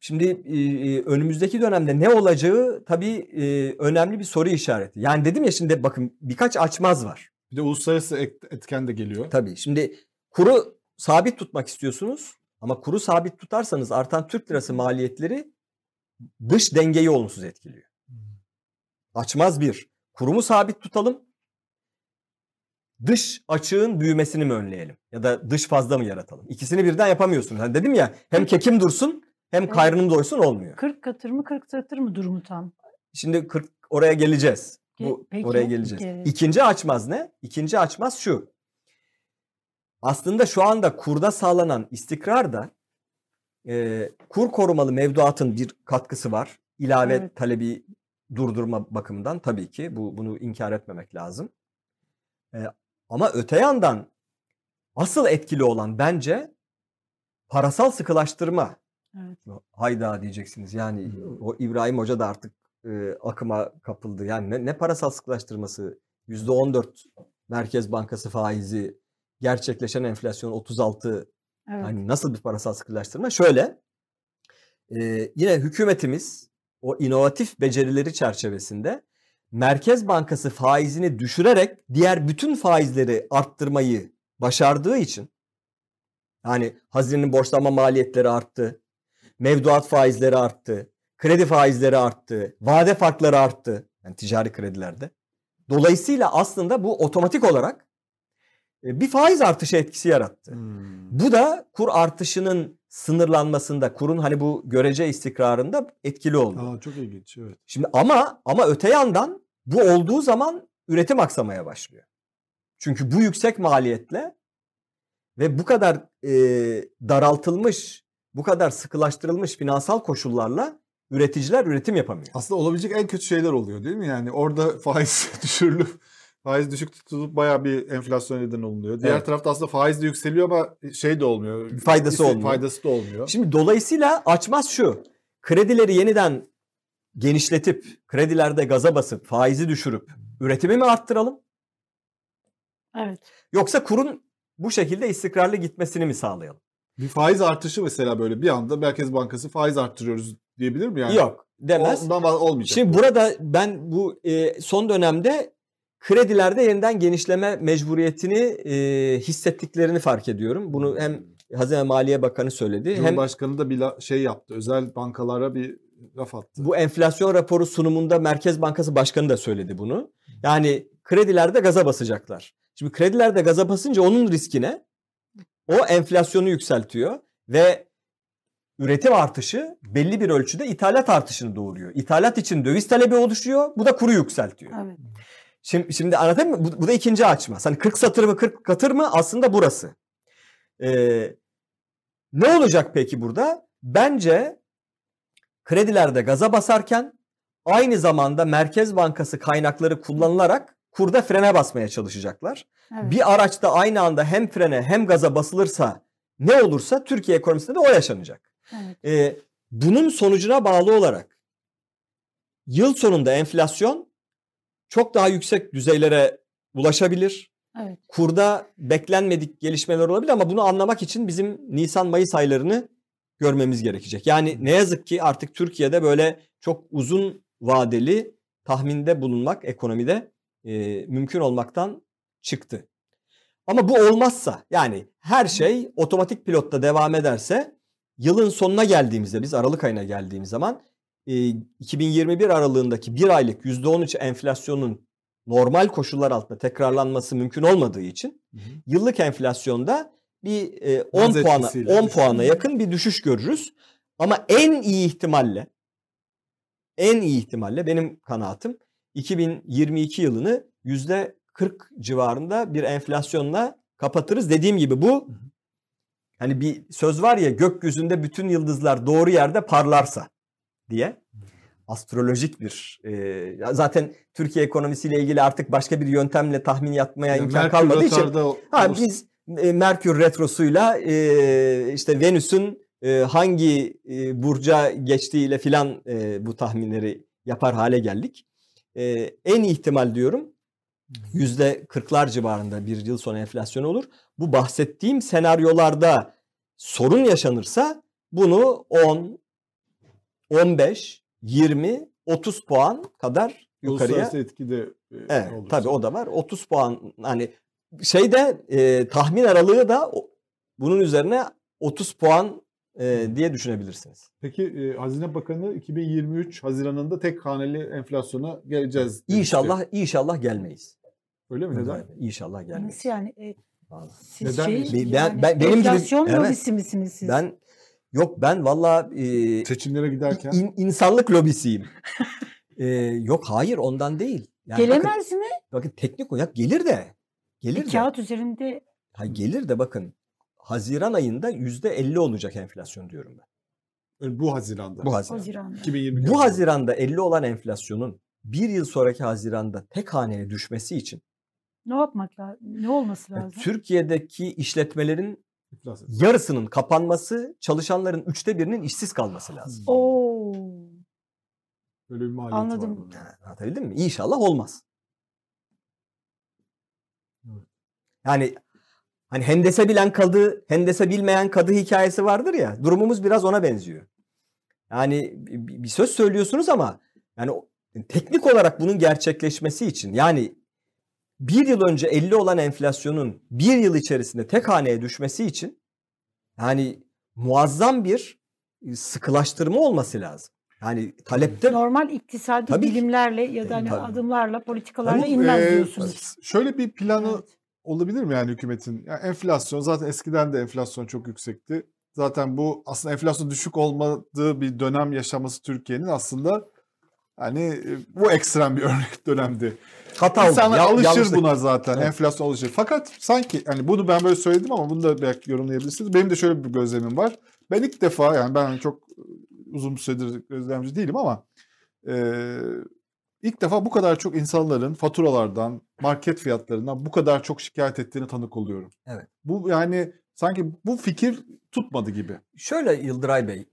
şimdi e, e, önümüzdeki dönemde ne olacağı tabii e, önemli bir soru işareti. Yani dedim ya şimdi bakın birkaç açmaz var. Bir de uluslararası et- etken de geliyor. Tabii şimdi kuru sabit tutmak istiyorsunuz ama kuru sabit tutarsanız artan Türk lirası maliyetleri dış dengeyi olumsuz etkiliyor. Açmaz bir. Kurumu sabit tutalım. Dış açığın büyümesini mi önleyelim? Ya da dış fazla mı yaratalım? İkisini birden yapamıyorsunuz. Hani dedim ya hem kekim dursun hem Evet. doysun olmuyor. 40 katır mı 40 katır mı durumu tam? Şimdi 40 oraya geleceğiz. Ge- Bu peki, oraya geleceğiz. geliriz. İkinci açmaz ne? İkinci açmaz şu. Aslında şu anda kurda sağlanan istikrar da e, kur korumalı mevduatın bir katkısı var. İlave Evet. talebi durdurma bakımından tabii ki bu bunu inkar etmemek lazım. E, ama öte yandan asıl etkili olan bence parasal sıkılaştırma. Evet. Hayda diyeceksiniz. Yani o İbrahim Hoca da artık e, akıma kapıldı. Yani ne, ne parasal sıkılaştırması? %14 Merkez Bankası faizi, gerçekleşen enflasyon 36. Evet. Hani nasıl bir parasal sıkılaştırma? Şöyle. e, yine hükümetimiz o inovatif becerileri çerçevesinde Merkez Bankası faizini düşürerek diğer bütün faizleri arttırmayı başardığı için yani hazinenin borçlanma maliyetleri arttı. Mevduat faizleri arttı. Kredi faizleri arttı. Vade farkları arttı. Yani ticari kredilerde. Dolayısıyla aslında bu otomatik olarak e, bir faiz artışı etkisi yarattı. Hmm. Bu da kur artışının sınırlanmasında, kurun hani bu görece istikrarında etkili oldu. Aa, çok ilginç evet. Şimdi ama ama öte yandan bu olduğu zaman üretim aksamaya başlıyor. Çünkü bu yüksek maliyetle ve bu kadar e, daraltılmış, bu kadar sıkılaştırılmış finansal koşullarla üreticiler üretim yapamıyor. Aslında olabilecek en kötü şeyler oluyor değil mi? Yani orada faiz düşürülüp faiz düşük tutulup bayağı bir enflasyon neden olunuyor. Diğer Evet. tarafta aslında faiz de yükseliyor ama şey de olmuyor. Faydası olmuyor. Faydası da olmuyor. Şimdi dolayısıyla açmaz şu. Kredileri yeniden genişletip, kredilerde gaza basıp, faizi düşürüp üretimi mi arttıralım? Evet. Yoksa kurun bu şekilde istikrarlı gitmesini mi sağlayalım? Bir faiz artışı mesela böyle bir anda Merkez Bankası faiz arttırıyoruz diyebilir mi yani? Yok demez. Ondan olmayacak. Şimdi burada ben bu e, son dönemde kredilerde yeniden genişleme mecburiyetini e, hissettiklerini fark ediyorum. Bunu hem Hazine Maliye Bakanı söyledi hem Cumhurbaşkanı da bir şey yaptı. Özel bankalara bir laf attı. Bu enflasyon raporu sunumunda Merkez Bankası Başkanı da söyledi bunu. Yani kredilerde gaza basacaklar. Şimdi kredilerde gaza basınca onun riskine o enflasyonu yükseltiyor ve üretim artışı belli bir ölçüde ithalat artışını doğuruyor. İthalat için döviz talebi oluşuyor. Bu da kuru yükseltiyor. Evet. Şimdi, şimdi anlatayım mı? Bu, bu da ikinci açma. Hani 40 satır mı 40 katır mı? Aslında burası. Ee, ne olacak peki burada? Bence kredilerde gaza basarken aynı zamanda Merkez Bankası kaynakları kullanılarak kurda frene basmaya çalışacaklar. evet. Bir araçta aynı anda hem frene hem gaza basılırsa ne olursa Türkiye ekonomisinde de o yaşanacak. evet. Ee, bunun sonucuna bağlı olarak yıl sonunda enflasyon çok daha yüksek düzeylere ulaşabilir. Evet. Kurda beklenmedik gelişmeler olabilir ama bunu anlamak için bizim Nisan-Mayıs aylarını görmemiz gerekecek. Yani ne yazık ki artık Türkiye'de böyle çok uzun vadeli tahminde bulunmak ekonomide e, mümkün olmaktan çıktı. Ama bu olmazsa yani her şey otomatik pilotta devam ederse yılın sonuna geldiğimizde biz Aralık ayına geldiğimiz zaman e, 2021 aralığındaki bir aylık %13 enflasyonun normal koşullar altında tekrarlanması mümkün olmadığı için Hı hı. yıllık enflasyonda bir e, 10 Haz puana etkisiyle 10 düşüş. puana yakın bir düşüş görürüz. Ama en iyi ihtimalle en iyi ihtimalle benim kanaatim 2022 yılını %40 civarında bir enflasyonla kapatırız. Dediğim gibi bu hani bir söz var ya gökyüzünde bütün yıldızlar doğru yerde parlarsa diye astrolojik bir e, zaten Türkiye ekonomisiyle ilgili artık başka bir yöntemle tahmin yapmaya Yani imkan kalmadığı için o- Ha, biz e, Merkür retrosuyla e, işte Venüs'ün e, hangi e, burca geçtiğiyle filan e, bu tahminleri yapar hale geldik. E, en ihtimal diyorum yüzde kırklar civarında bir yıl sonu enflasyon olur. Bu bahsettiğim senaryolarda sorun yaşanırsa bunu 10, 15, 20, 30 puan kadar yukarıya uluslararası etki de e, Evet olursa. tabii o da var. 30 puan hani şeyde e, tahmin aralığı da bunun üzerine 30 puan e, diye düşünebilirsiniz. Peki e, Hazine Bakanı 2023 Haziran'ında tek haneli enflasyona geleceğiz. demişti. İnşallah inşallah gelmeyiz. Öyle mi? Neden? İnşallah gelmeyiz. Nasıl yani? E, siz Neden? şey, Ben- ben- yani ben- benim gibi- enflasyon Evet. lobisi misiniz siz? Ben yok ben valla e, Seçimlere giderken in- insanlık lobisiyim. E, yok hayır ondan değil. Yani bakın, Gelemez mi? bakın teknik olarak gelir de. Gelir Bir de. kağıt üzerinde Ha, gelir de bakın Haziran ayında %50 olacak enflasyon diyorum ben. e, bu Haziran'da. Bu Haziran. Haziran'da. 2022 Bu Haziran'da 50 olan enflasyonun bir yıl sonraki Haziran'da tek haneye düşmesi için Ne yapmak lazım? Ne olması lazım? Türkiye'deki işletmelerin yarısının kapanması, çalışanların üçte birinin işsiz kalması lazım. Oo. Böyle bir maliyeti Anladım. var. Anlatabildim mi? İnşallah olmaz. Evet. Yani hani hendese bilen kadı, hendese bilmeyen kadı hikayesi vardır ya. Durumumuz biraz ona benziyor. Yani bir söz söylüyorsunuz ama yani teknik olarak bunun gerçekleşmesi için yani bir yıl önce 50 olan enflasyonun bir yıl içerisinde tek haneye düşmesi için yani muazzam bir e, sıkılaştırma olması lazım. Yani talepte Normal iktisadi Tabii bilimlerle ya da hani Tabii. adımlarla, politikalarla Tabii, inmez e, diyorsunuz. Şöyle bir planı Evet. Olabilir mi yani hükümetin? Yani enflasyon zaten eskiden de enflasyon çok yüksekti. Zaten bu aslında enflasyon düşük olmadığı bir dönem yaşaması Türkiye'nin aslında hani e, bu ekstrem bir örnek dönemdi. hata oldu. İnsanlar Ya- alışır yanlışlık. buna zaten. Evet. Enflasyon alışır. Fakat sanki hani bunu ben böyle söyledim ama bunu da belki yorumlayabilirsiniz. Benim de şöyle bir gözlemim var. Ben ilk defa yani ben çok uzun bir süredir gözlemci değilim ama e, ilk defa bu kadar çok insanların faturalardan, market fiyatlarından bu kadar çok şikayet ettiğine tanık oluyorum. Evet. Bu yani sanki bu fikir tutmadı gibi. Şöyle Yıldıray Bey,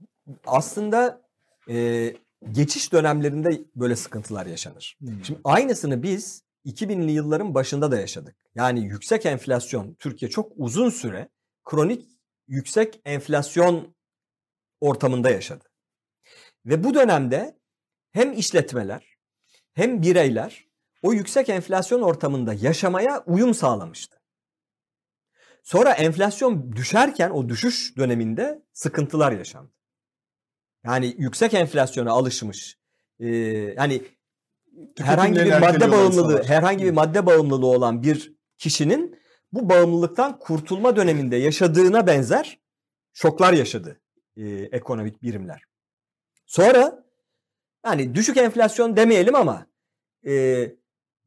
aslında e, geçiş dönemlerinde böyle sıkıntılar yaşanır. Şimdi aynısını biz 2000'li yılların başında da yaşadık. Yani yüksek enflasyon, Türkiye çok uzun süre kronik yüksek enflasyon ortamında yaşadı. Ve bu dönemde hem işletmeler hem bireyler o yüksek enflasyon ortamında yaşamaya uyum sağlamıştı. Sonra enflasyon düşerken o düşüş döneminde sıkıntılar yaşandı. yani yüksek enflasyona alışmış e, yani Tüketimlerini herhangi bir madde bağımlılığı insanlar. herhangi bir madde bağımlılığı olan bir kişinin bu bağımlılıktan kurtulma döneminde yaşadığına benzer şoklar yaşadı e, ekonomik birimler. Sonra yani düşük enflasyon demeyelim ama e,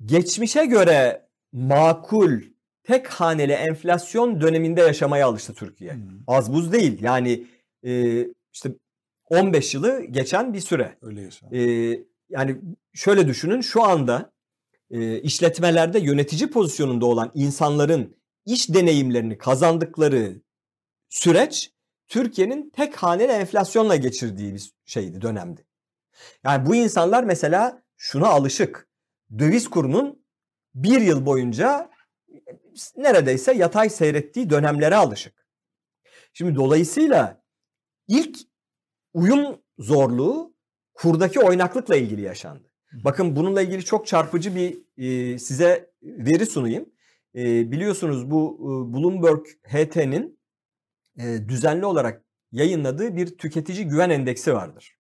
geçmişe göre makul tek haneli enflasyon döneminde yaşamaya alıştı Türkiye. Hı, Az buz değil yani e, işte 15 yılı geçen bir süre. Öyle yaşa. E, yani şöyle düşünün şu anda e, işletmelerde yönetici pozisyonunda olan insanların iş deneyimlerini kazandıkları süreç Türkiye'nin tek haneli enflasyonla geçirdiği bir şeydi dönemdi. Yani bu insanlar mesela şuna alışık. Döviz kurunun bir yıl boyunca neredeyse yatay seyrettiği dönemlere alışık. Şimdi dolayısıyla ilk uyum zorluğu kurdaki oynaklıkla ilgili yaşandı. Bakın bununla ilgili çok çarpıcı bir e, size veri sunayım. E, biliyorsunuz bu e, Bloomberg HT'nin e, düzenli olarak yayınladığı bir tüketici güven endeksi vardır.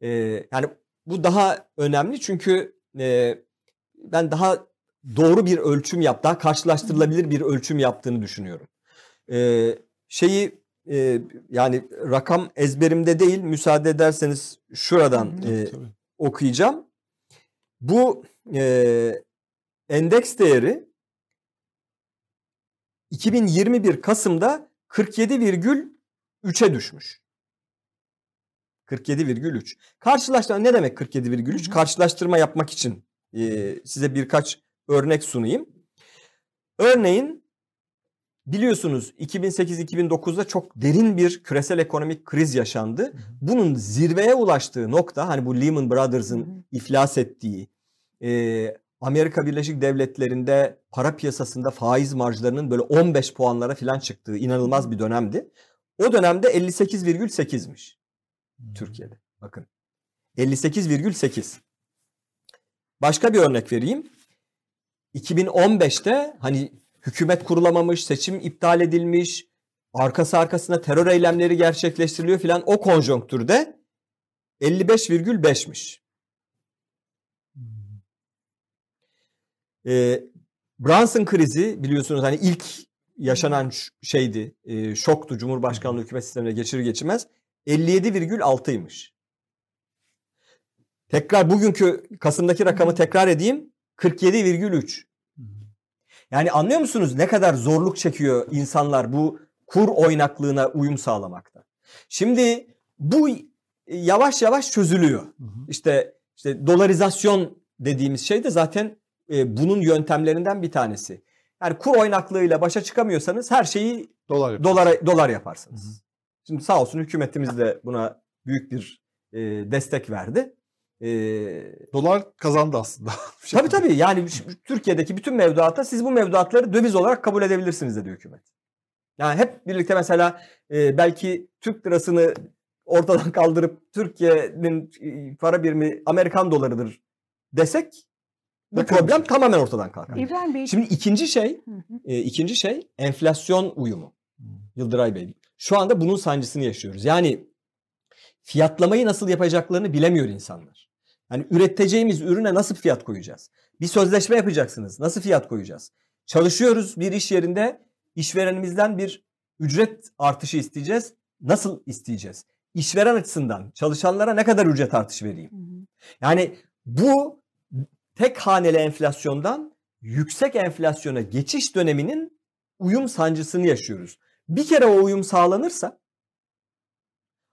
E, yani bu daha önemli çünkü e, ben daha doğru bir ölçüm yap, daha karşılaştırılabilir bir ölçüm yaptığını düşünüyorum. E, şeyi e, yani rakam ezberimde değil müsaade ederseniz şuradan e, Tabii. okuyacağım. Bu e, endeks değeri 2021 Kasım'da 47,3'e düşmüş. 47,3. Karşılaştırma ne demek 47,3? Hı hı. Karşılaştırma yapmak için e, size birkaç örnek sunayım. Örneğin biliyorsunuz 2008-2009'da çok derin bir küresel ekonomik kriz yaşandı. Bunun zirveye ulaştığı nokta hani bu Lehman Brothers'ın iflas ettiği, e, Amerika Birleşik Devletleri'nde para piyasasında faiz marjlarının böyle 15 puanlara falan çıktığı inanılmaz bir dönemdi. O dönemde 58,8'miş Türkiye'de. Bakın 58,8. Başka bir örnek vereyim. 2015'te hani hükümet kurulamamış, seçim iptal edilmiş, arkası arkasına terör eylemleri gerçekleştiriliyor filan o konjonktürde 55,5'miş. Ee, Brunson krizi biliyorsunuz hani ilk yaşanan şeydi, e, şoktu Cumhurbaşkanlığı hükümet sistemine geçirir geçmez 57,6'ymış. Tekrar bugünkü Kasım'daki rakamı tekrar edeyim 47,3. Yani anlıyor musunuz ne kadar zorluk çekiyor insanlar bu kur oynaklığına uyum sağlamakta. Şimdi bu yavaş yavaş çözülüyor. Hı hı. İşte işte dolarizasyon dediğimiz şey de zaten e, bunun yöntemlerinden bir tanesi. Yani kur oynaklığıyla başa çıkamıyorsanız her şeyi Dolar yapıyor. dolara dolar Hı yaparsınız. hı. Şimdi sağ olsun hükümetimiz de buna büyük bir e, destek verdi. E, Dolar kazandı aslında. Bir tabii tabii yani Türkiye'deki bütün mevduata siz bu mevduatları döviz olarak kabul edebilirsiniz dedi hükümet. Yani hep birlikte mesela e, belki Türk lirasını ortadan kaldırıp Türkiye'nin e, para birimi Amerikan dolarıdır desek bu problem tamamen ortadan kalkar. İbrahim Bey. Şimdi ikinci şey, Hı hı. e, ikinci şey enflasyon uyumu. Hı. Yıldıray Bey. Şu anda bunun sancısını yaşıyoruz. Yani fiyatlamayı nasıl yapacaklarını bilemiyor insanlar. Yani üreteceğimiz ürüne nasıl fiyat koyacağız? Bir sözleşme yapacaksınız. Nasıl fiyat koyacağız? Çalışıyoruz bir iş yerinde işverenimizden bir ücret artışı isteyeceğiz. Nasıl isteyeceğiz? İşveren açısından çalışanlara ne kadar ücret artışı vereyim? Yani bu tek haneli enflasyondan yüksek enflasyona geçiş döneminin uyum sancısını yaşıyoruz. Bir kere o uyum sağlanırsa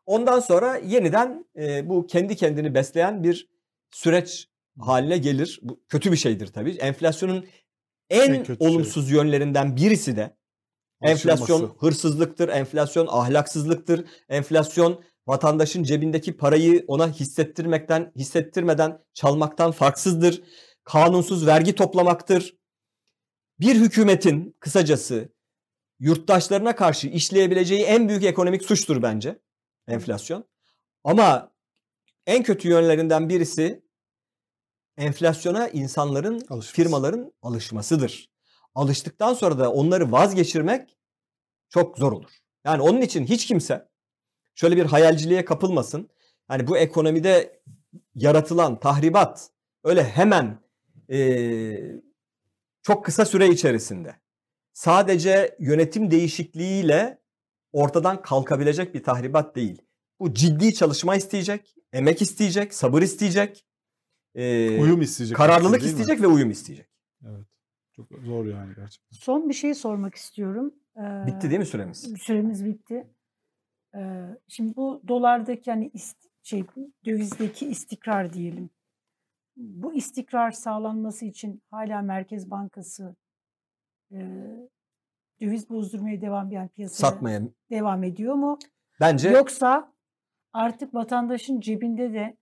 ondan sonra yeniden e, bu kendi kendini besleyen bir süreç haline gelir. Bu kötü bir şeydir tabii. Enflasyonun en, En kötü şey. olumsuz yönlerinden birisi de enflasyon Aşılması. hırsızlıktır, enflasyon ahlaksızlıktır, enflasyon vatandaşın cebindeki parayı ona hissettirmekten, hissettirmeden çalmaktan farksızdır. Kanunsuz vergi toplamaktır. Bir hükümetin kısacası yurttaşlarına karşı işleyebileceği en büyük ekonomik suçtur bence enflasyon. Ama en kötü yönlerinden birisi enflasyona insanların, Alışması. firmaların alışmasıdır. Alıştıktan sonra da onları vazgeçirmek çok zor olur. Yani onun için hiç kimse şöyle bir hayalciliğe kapılmasın. Hani bu ekonomide yaratılan tahribat öyle hemen e, çok kısa süre içerisinde sadece yönetim değişikliğiyle ortadan kalkabilecek bir tahribat değil. Bu ciddi çalışma isteyecek, emek isteyecek, sabır isteyecek. E, uyum isteyecek. Kararlılık isteyecek mi? ve uyum isteyecek. Evet. Çok zor yani gerçekten. Son bir şey sormak istiyorum. Ee, bitti değil mi süremiz? Süremiz bitti. Ee, şimdi bu dolardaki hani ist, şey dövizdeki istikrar diyelim. Bu istikrar sağlanması için hala Merkez Bankası döviz bozdurmaya devam yani piyasaya satmaya devam ediyor mu? Bence yoksa artık vatandaşın cebinde de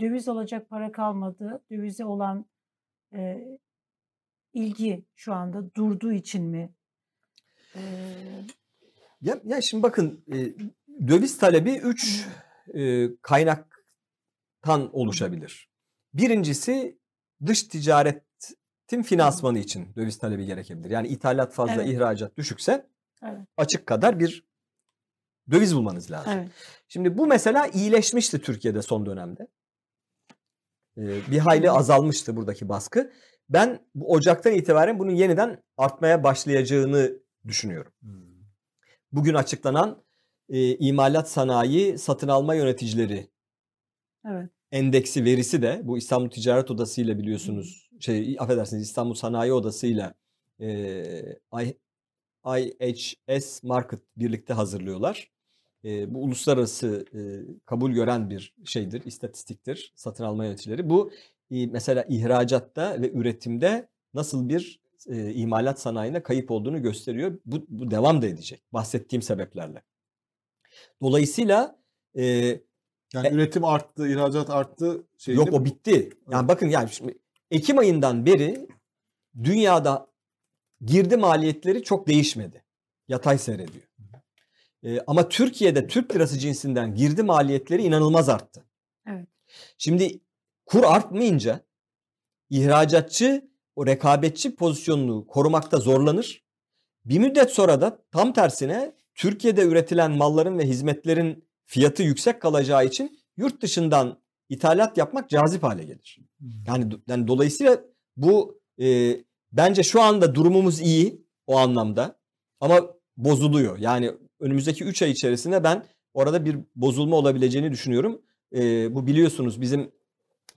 döviz alacak para kalmadı. Dövize olan e, ilgi şu anda durduğu için mi? Ee... Ya, ya şimdi bakın e, döviz talebi 3 e, kaynaktan oluşabilir. Birincisi dış ticaretin finansmanı için döviz talebi gerekebilir. Yani ithalat fazla, evet. ihracat düşükse evet. açık kadar bir döviz bulmanız lazım. Evet. Şimdi bu mesela iyileşmişti Türkiye'de son dönemde. Ee, bir hayli azalmıştı buradaki baskı. Ben bu Ocak'tan itibaren bunun yeniden artmaya başlayacağını düşünüyorum. Bugün açıklanan e, imalat sanayi satın alma yöneticileri evet. endeksi verisi de bu İstanbul Ticaret Odası ile biliyorsunuz şey affedersiniz İstanbul Sanayi Odası ile e, IHS Market birlikte hazırlıyorlar. E, bu uluslararası e, kabul gören bir şeydir, istatistiktir satın alma yöneticileri. Bu e, mesela ihracatta ve üretimde nasıl bir e, imalat sanayine kayıp olduğunu gösteriyor. Bu, bu devam da edecek bahsettiğim sebeplerle. Dolayısıyla e, yani e, üretim arttı, ihracat arttı. Şey yok o bitti. Yani evet. bakın yani şimdi Ekim ayından beri dünyada girdi maliyetleri çok değişmedi. Yatay seyrediyor. E, ama Türkiye'de Türk lirası cinsinden girdi maliyetleri inanılmaz arttı. Evet. Şimdi kur artmayınca ihracatçı o rekabetçi pozisyonunu korumakta zorlanır. Bir müddet sonra da tam tersine Türkiye'de üretilen malların ve hizmetlerin fiyatı yüksek kalacağı için yurt dışından ithalat yapmak cazip hale gelir. Yani, yani dolayısıyla bu e, bence şu anda durumumuz iyi o anlamda ama bozuluyor. Yani önümüzdeki 3 ay içerisinde ben orada bir bozulma olabileceğini düşünüyorum. E, bu biliyorsunuz bizim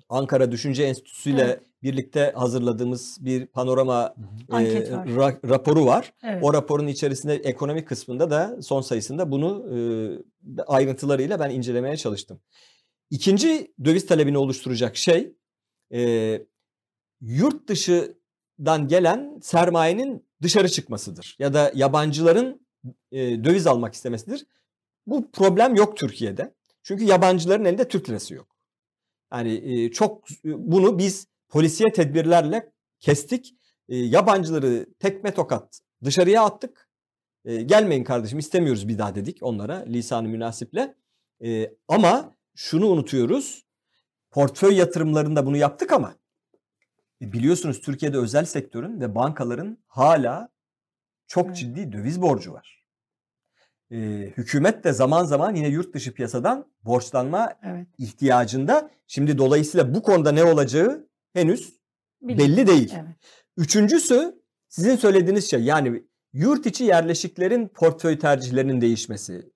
Ankara Düşünce Enstitüsü ile evet. birlikte hazırladığımız bir panorama e, ra- raporu var. Evet. O raporun içerisinde ekonomik kısmında da son sayısında bunu e, ayrıntılarıyla ben incelemeye çalıştım. İkinci döviz talebini oluşturacak şey e, yurt dışından gelen sermayenin dışarı çıkmasıdır ya da yabancıların e, döviz almak istemesidir. Bu problem yok Türkiye'de. Çünkü yabancıların elinde Türk lirası yok. Yani e, çok bunu biz polisiye tedbirlerle kestik. E, yabancıları tekme tokat dışarıya attık. E, gelmeyin kardeşim istemiyoruz bir daha dedik onlara lisanı münasiple. E, ama şunu unutuyoruz. Portföy yatırımlarında bunu yaptık ama e, biliyorsunuz Türkiye'de özel sektörün ve bankaların hala çok evet. ciddi döviz borcu var. Ee, hükümet de zaman zaman yine yurt dışı piyasadan borçlanma evet. ihtiyacında. Şimdi dolayısıyla bu konuda ne olacağı henüz Bilmiyorum. belli değil. Evet. Üçüncüsü sizin söylediğiniz şey yani yurt içi yerleşiklerin portföy tercihlerinin değişmesi,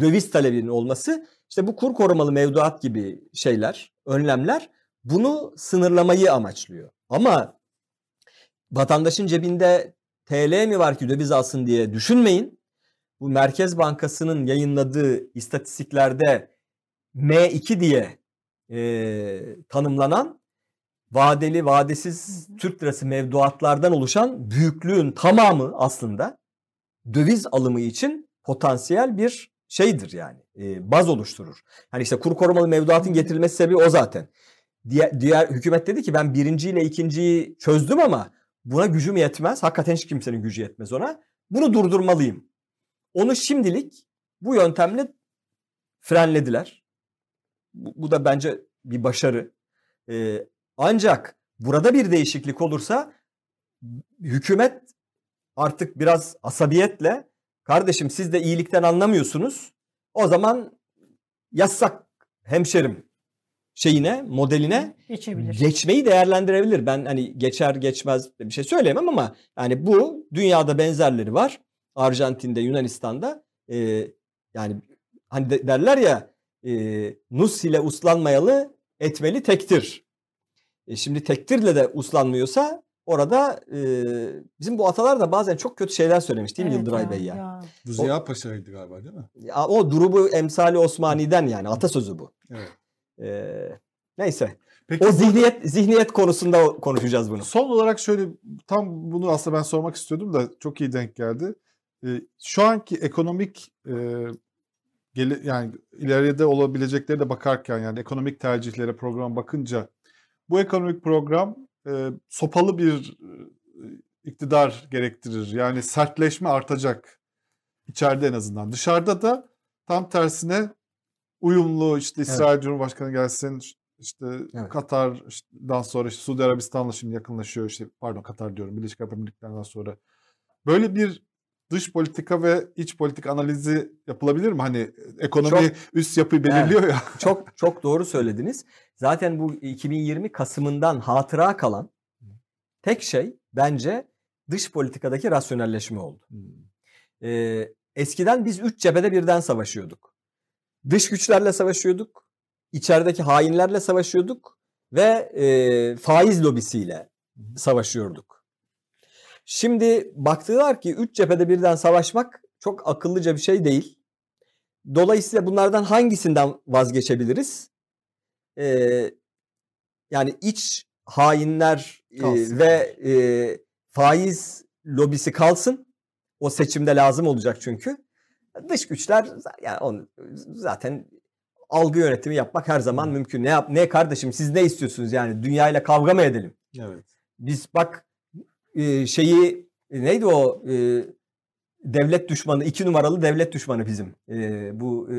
döviz talebinin olması, işte bu kur korumalı mevduat gibi şeyler, önlemler bunu sınırlamayı amaçlıyor. Ama vatandaşın cebinde TL mi var ki döviz alsın diye düşünmeyin. Bu Merkez Bankası'nın yayınladığı istatistiklerde M2 diye e, tanımlanan vadeli vadesiz. Türk lirası mevduatlardan oluşan büyüklüğün tamamı aslında döviz alımı için potansiyel bir şeydir yani e, baz oluşturur. Hani işte kur korumalı mevduatın getirilmesi sebebi o zaten. Diğer, diğer hükümet dedi ki ben birinciyle ikinciyi çözdüm ama Buna gücüm yetmez. Hakikaten hiç kimsenin gücü yetmez ona. Bunu durdurmalıyım. Onu şimdilik bu yöntemle frenlediler. Bu, bu da bence bir başarı. Ee, ancak burada bir değişiklik olursa hükümet artık biraz asabiyetle kardeşim siz de iyilikten anlamıyorsunuz. O zaman yasak hemşerim şeyine, modeline Geçebilir. geçmeyi değerlendirebilir. Ben hani geçer geçmez bir şey söyleyemem ama yani bu dünyada benzerleri var. Arjantin'de, Yunanistan'da e, yani hani de- derler ya e, nus ile uslanmayalı etmeli tektir. E, şimdi tektirle de uslanmıyorsa orada e, bizim bu atalar da bazen çok kötü şeyler söylemiş değil mi Evet Yıldıray ya, Bey ya? ya. Bu Ziya Paşa'ydı galiba değil mi? Ya O durubu emsali Osmani'den yani atasözü bu. Evet. E, neyse. Peki O bu- zihniyet zihniyet konusunda konuşacağız bunu. Son olarak şöyle tam bunu aslında ben sormak istiyordum da çok iyi denk geldi. Ee, şu anki ekonomik e, gele, yani ileride olabilecekleri de bakarken yani ekonomik tercihlere program bakınca bu ekonomik program e, sopalı bir iktidar gerektirir. Yani sertleşme artacak içeride en azından. Dışarıda da tam tersine uyumlu işte İsrail Cumhurbaşkanı gelsin işte Evet. Katar'dan sonra işte Suudi Arabistan'la şimdi yakınlaşıyor işte pardon Katar diyorum Birleşik Arap Emirlikleri'nden sonra. Böyle bir dış politika ve iç politika analizi yapılabilir mi? Hani ekonomi üst yapıyı belirliyor ya. Çok çok doğru söylediniz. Zaten bu 2020 Kasım'ından hatıra kalan tek şey bence dış politikadaki rasyonelleşme oldu. Ee, eskiden biz üç cephede birden savaşıyorduk. Dış güçlerle savaşıyorduk, içerideki hainlerle savaşıyorduk ve e, faiz lobisiyle savaşıyorduk. Şimdi baktılar ki üç cephede birden savaşmak çok akıllıca bir şey değil. Dolayısıyla bunlardan hangisinden vazgeçebiliriz? Ee, yani iç hainler e, ve e, faiz lobisi kalsın. O seçimde lazım olacak çünkü. Dış güçler yani onu, zaten algı yönetimi yapmak her zaman mümkün. Ne yap ne kardeşim siz ne istiyorsunuz yani dünyayla kavga mı edelim? Evet. Biz bak e, şeyi e, neydi o e, devlet düşmanı iki numaralı devlet düşmanı bizim E, bu e,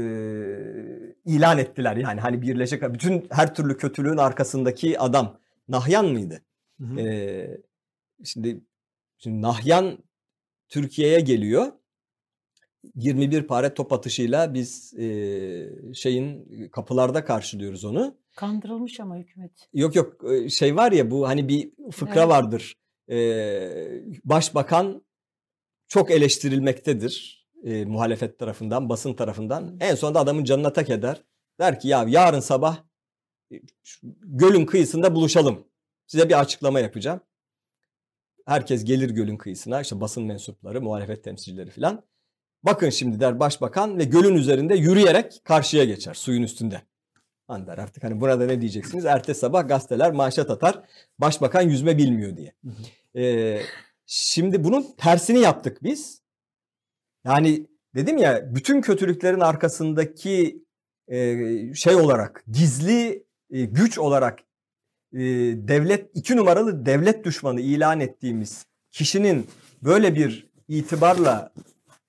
ilan ettiler yani hani Birleşik bütün her türlü kötülüğün arkasındaki adam Nahyan mıydı? Hı hı. E, şimdi şimdi Nahyan Türkiye'ye geliyor. 21 pare top atışıyla biz e, şeyin kapılarda karşılıyoruz onu. Kandırılmış ama hükümet. Yok yok e, şey var ya bu hani bir fıkra Evet. vardır. Ee, başbakan çok eleştirilmektedir e, muhalefet tarafından, basın tarafından. En sonunda adamın canına tak eder. Der ki ya yarın sabah e, gölün kıyısında buluşalım. Size bir açıklama yapacağım. Herkes gelir gölün kıyısına işte basın mensupları, muhalefet temsilcileri filan. Bakın şimdi der başbakan ve gölün üzerinde yürüyerek karşıya geçer suyun üstünde. Hani der artık hani burada ne diyeceksiniz? Ertesi sabah gazeteler manşet atar. Başbakan yüzme bilmiyor diye. Ee, şimdi bunun tersini yaptık biz. Yani dedim ya bütün kötülüklerin arkasındaki e, şey olarak gizli e, güç olarak e, devlet iki numaralı devlet düşmanı ilan ettiğimiz kişinin böyle bir itibarla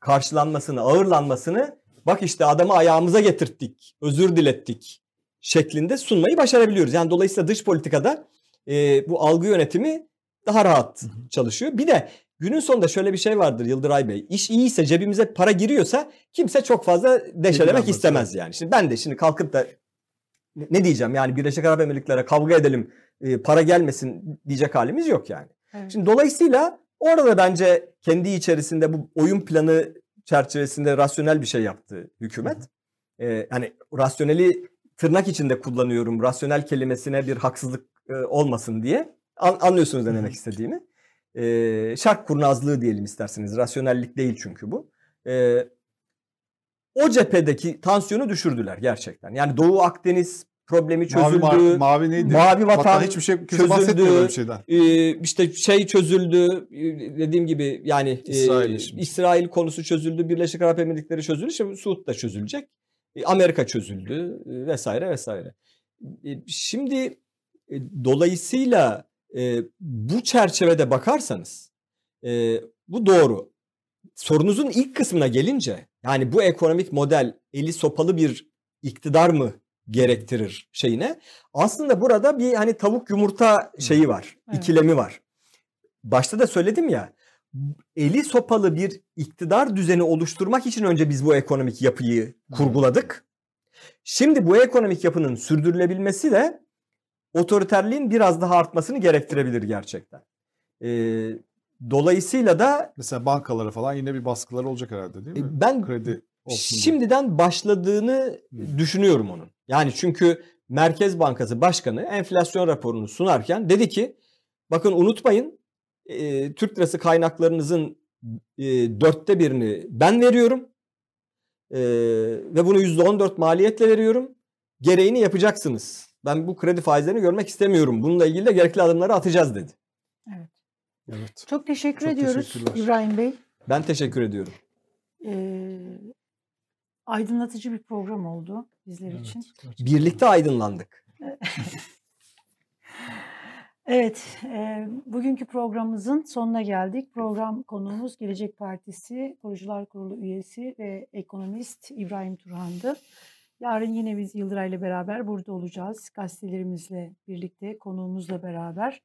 karşılanmasını, ağırlanmasını bak işte adamı ayağımıza getirttik, özür dilettik şeklinde sunmayı başarabiliyoruz. Yani dolayısıyla dış politikada e, bu algı yönetimi daha rahat çalışıyor. Bir de günün sonunda şöyle bir şey vardır Yıldıray Bey. İş iyiyse cebimize para giriyorsa kimse çok fazla deşelemek istemez yani. Şimdi ben de şimdi kalkıp da ne diyeceğim yani Birleşik Arap Emirlikleri'ne kavga edelim e, para gelmesin diyecek halimiz yok yani. Evet. Şimdi dolayısıyla orada da bence kendi içerisinde bu oyun planı çerçevesinde rasyonel bir şey yaptı hükümet. Ee, hani rasyoneli tırnak içinde kullanıyorum. Rasyonel kelimesine bir haksızlık e, olmasın diye. An- anlıyorsunuz ne demek istediğimi. Ee, şark kurnazlığı diyelim isterseniz. Rasyonellik değil çünkü bu. Ee, o cephedeki tansiyonu düşürdüler gerçekten. Yani Doğu Akdeniz problemi Mavi, çözüldü. ma- mavi neydi? Mavi vatan hiçbir şey çözüldü. bir şeyden. Ee, işte şey çözüldü dediğim gibi yani e, İsrail işi. İsrail konusu çözüldü Birleşik Arap Emirlikleri çözüldü şimdi Suud da çözülecek E, Amerika çözüldü e, vesaire vesaire E, şimdi e, dolayısıyla e, bu çerçevede bakarsanız e, bu doğru sorunuzun ilk kısmına gelince yani bu ekonomik model eli sopalı bir iktidar mı gerektirir şeyine aslında burada bir hani tavuk yumurta şeyi var Evet. ikilemi var. Başta da söyledim ya eli sopalı bir iktidar düzeni oluşturmak için önce biz bu ekonomik yapıyı kurguladık. Şimdi bu ekonomik yapının sürdürülebilmesi de otoriterliğin biraz daha artmasını gerektirebilir gerçekten. Ee, dolayısıyla da Mesela bankalara falan yine bir baskıları olacak herhalde değil mi? e, ben Kredi olsun diye. şimdiden başladığını Hı. düşünüyorum onun. Yani çünkü Merkez Bankası Başkanı enflasyon raporunu sunarken dedi ki bakın unutmayın e, Türk lirası kaynaklarınızın e, dörtte birini ben veriyorum E, ve bunu yüzde on dört maliyetle veriyorum. Gereğini yapacaksınız. Ben bu kredi faizlerini görmek istemiyorum. Bununla ilgili de gerekli adımları atacağız dedi. Evet. Evet. Çok teşekkür Çok ediyoruz. İbrahim Bey. Ben teşekkür ediyorum. Ee, aydınlatıcı bir program oldu bizler Evet, için. gerçekten. Birlikte aydınlandık. Evet, e, bugünkü programımızın sonuna geldik. Program konuğumuz Gelecek Partisi Kurucular Kurulu üyesi ve ekonomist İbrahim Turhan'dı. Yarın yine biz Yıldıray'la beraber burada olacağız. Gazetelerimizle birlikte, konuğumuzla beraber.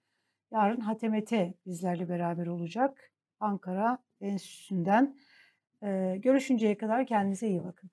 Yarın Hatemete bizlerle beraber olacak. Ankara Enstitüsü'nden. E, görüşünceye kadar kendinize iyi bakın.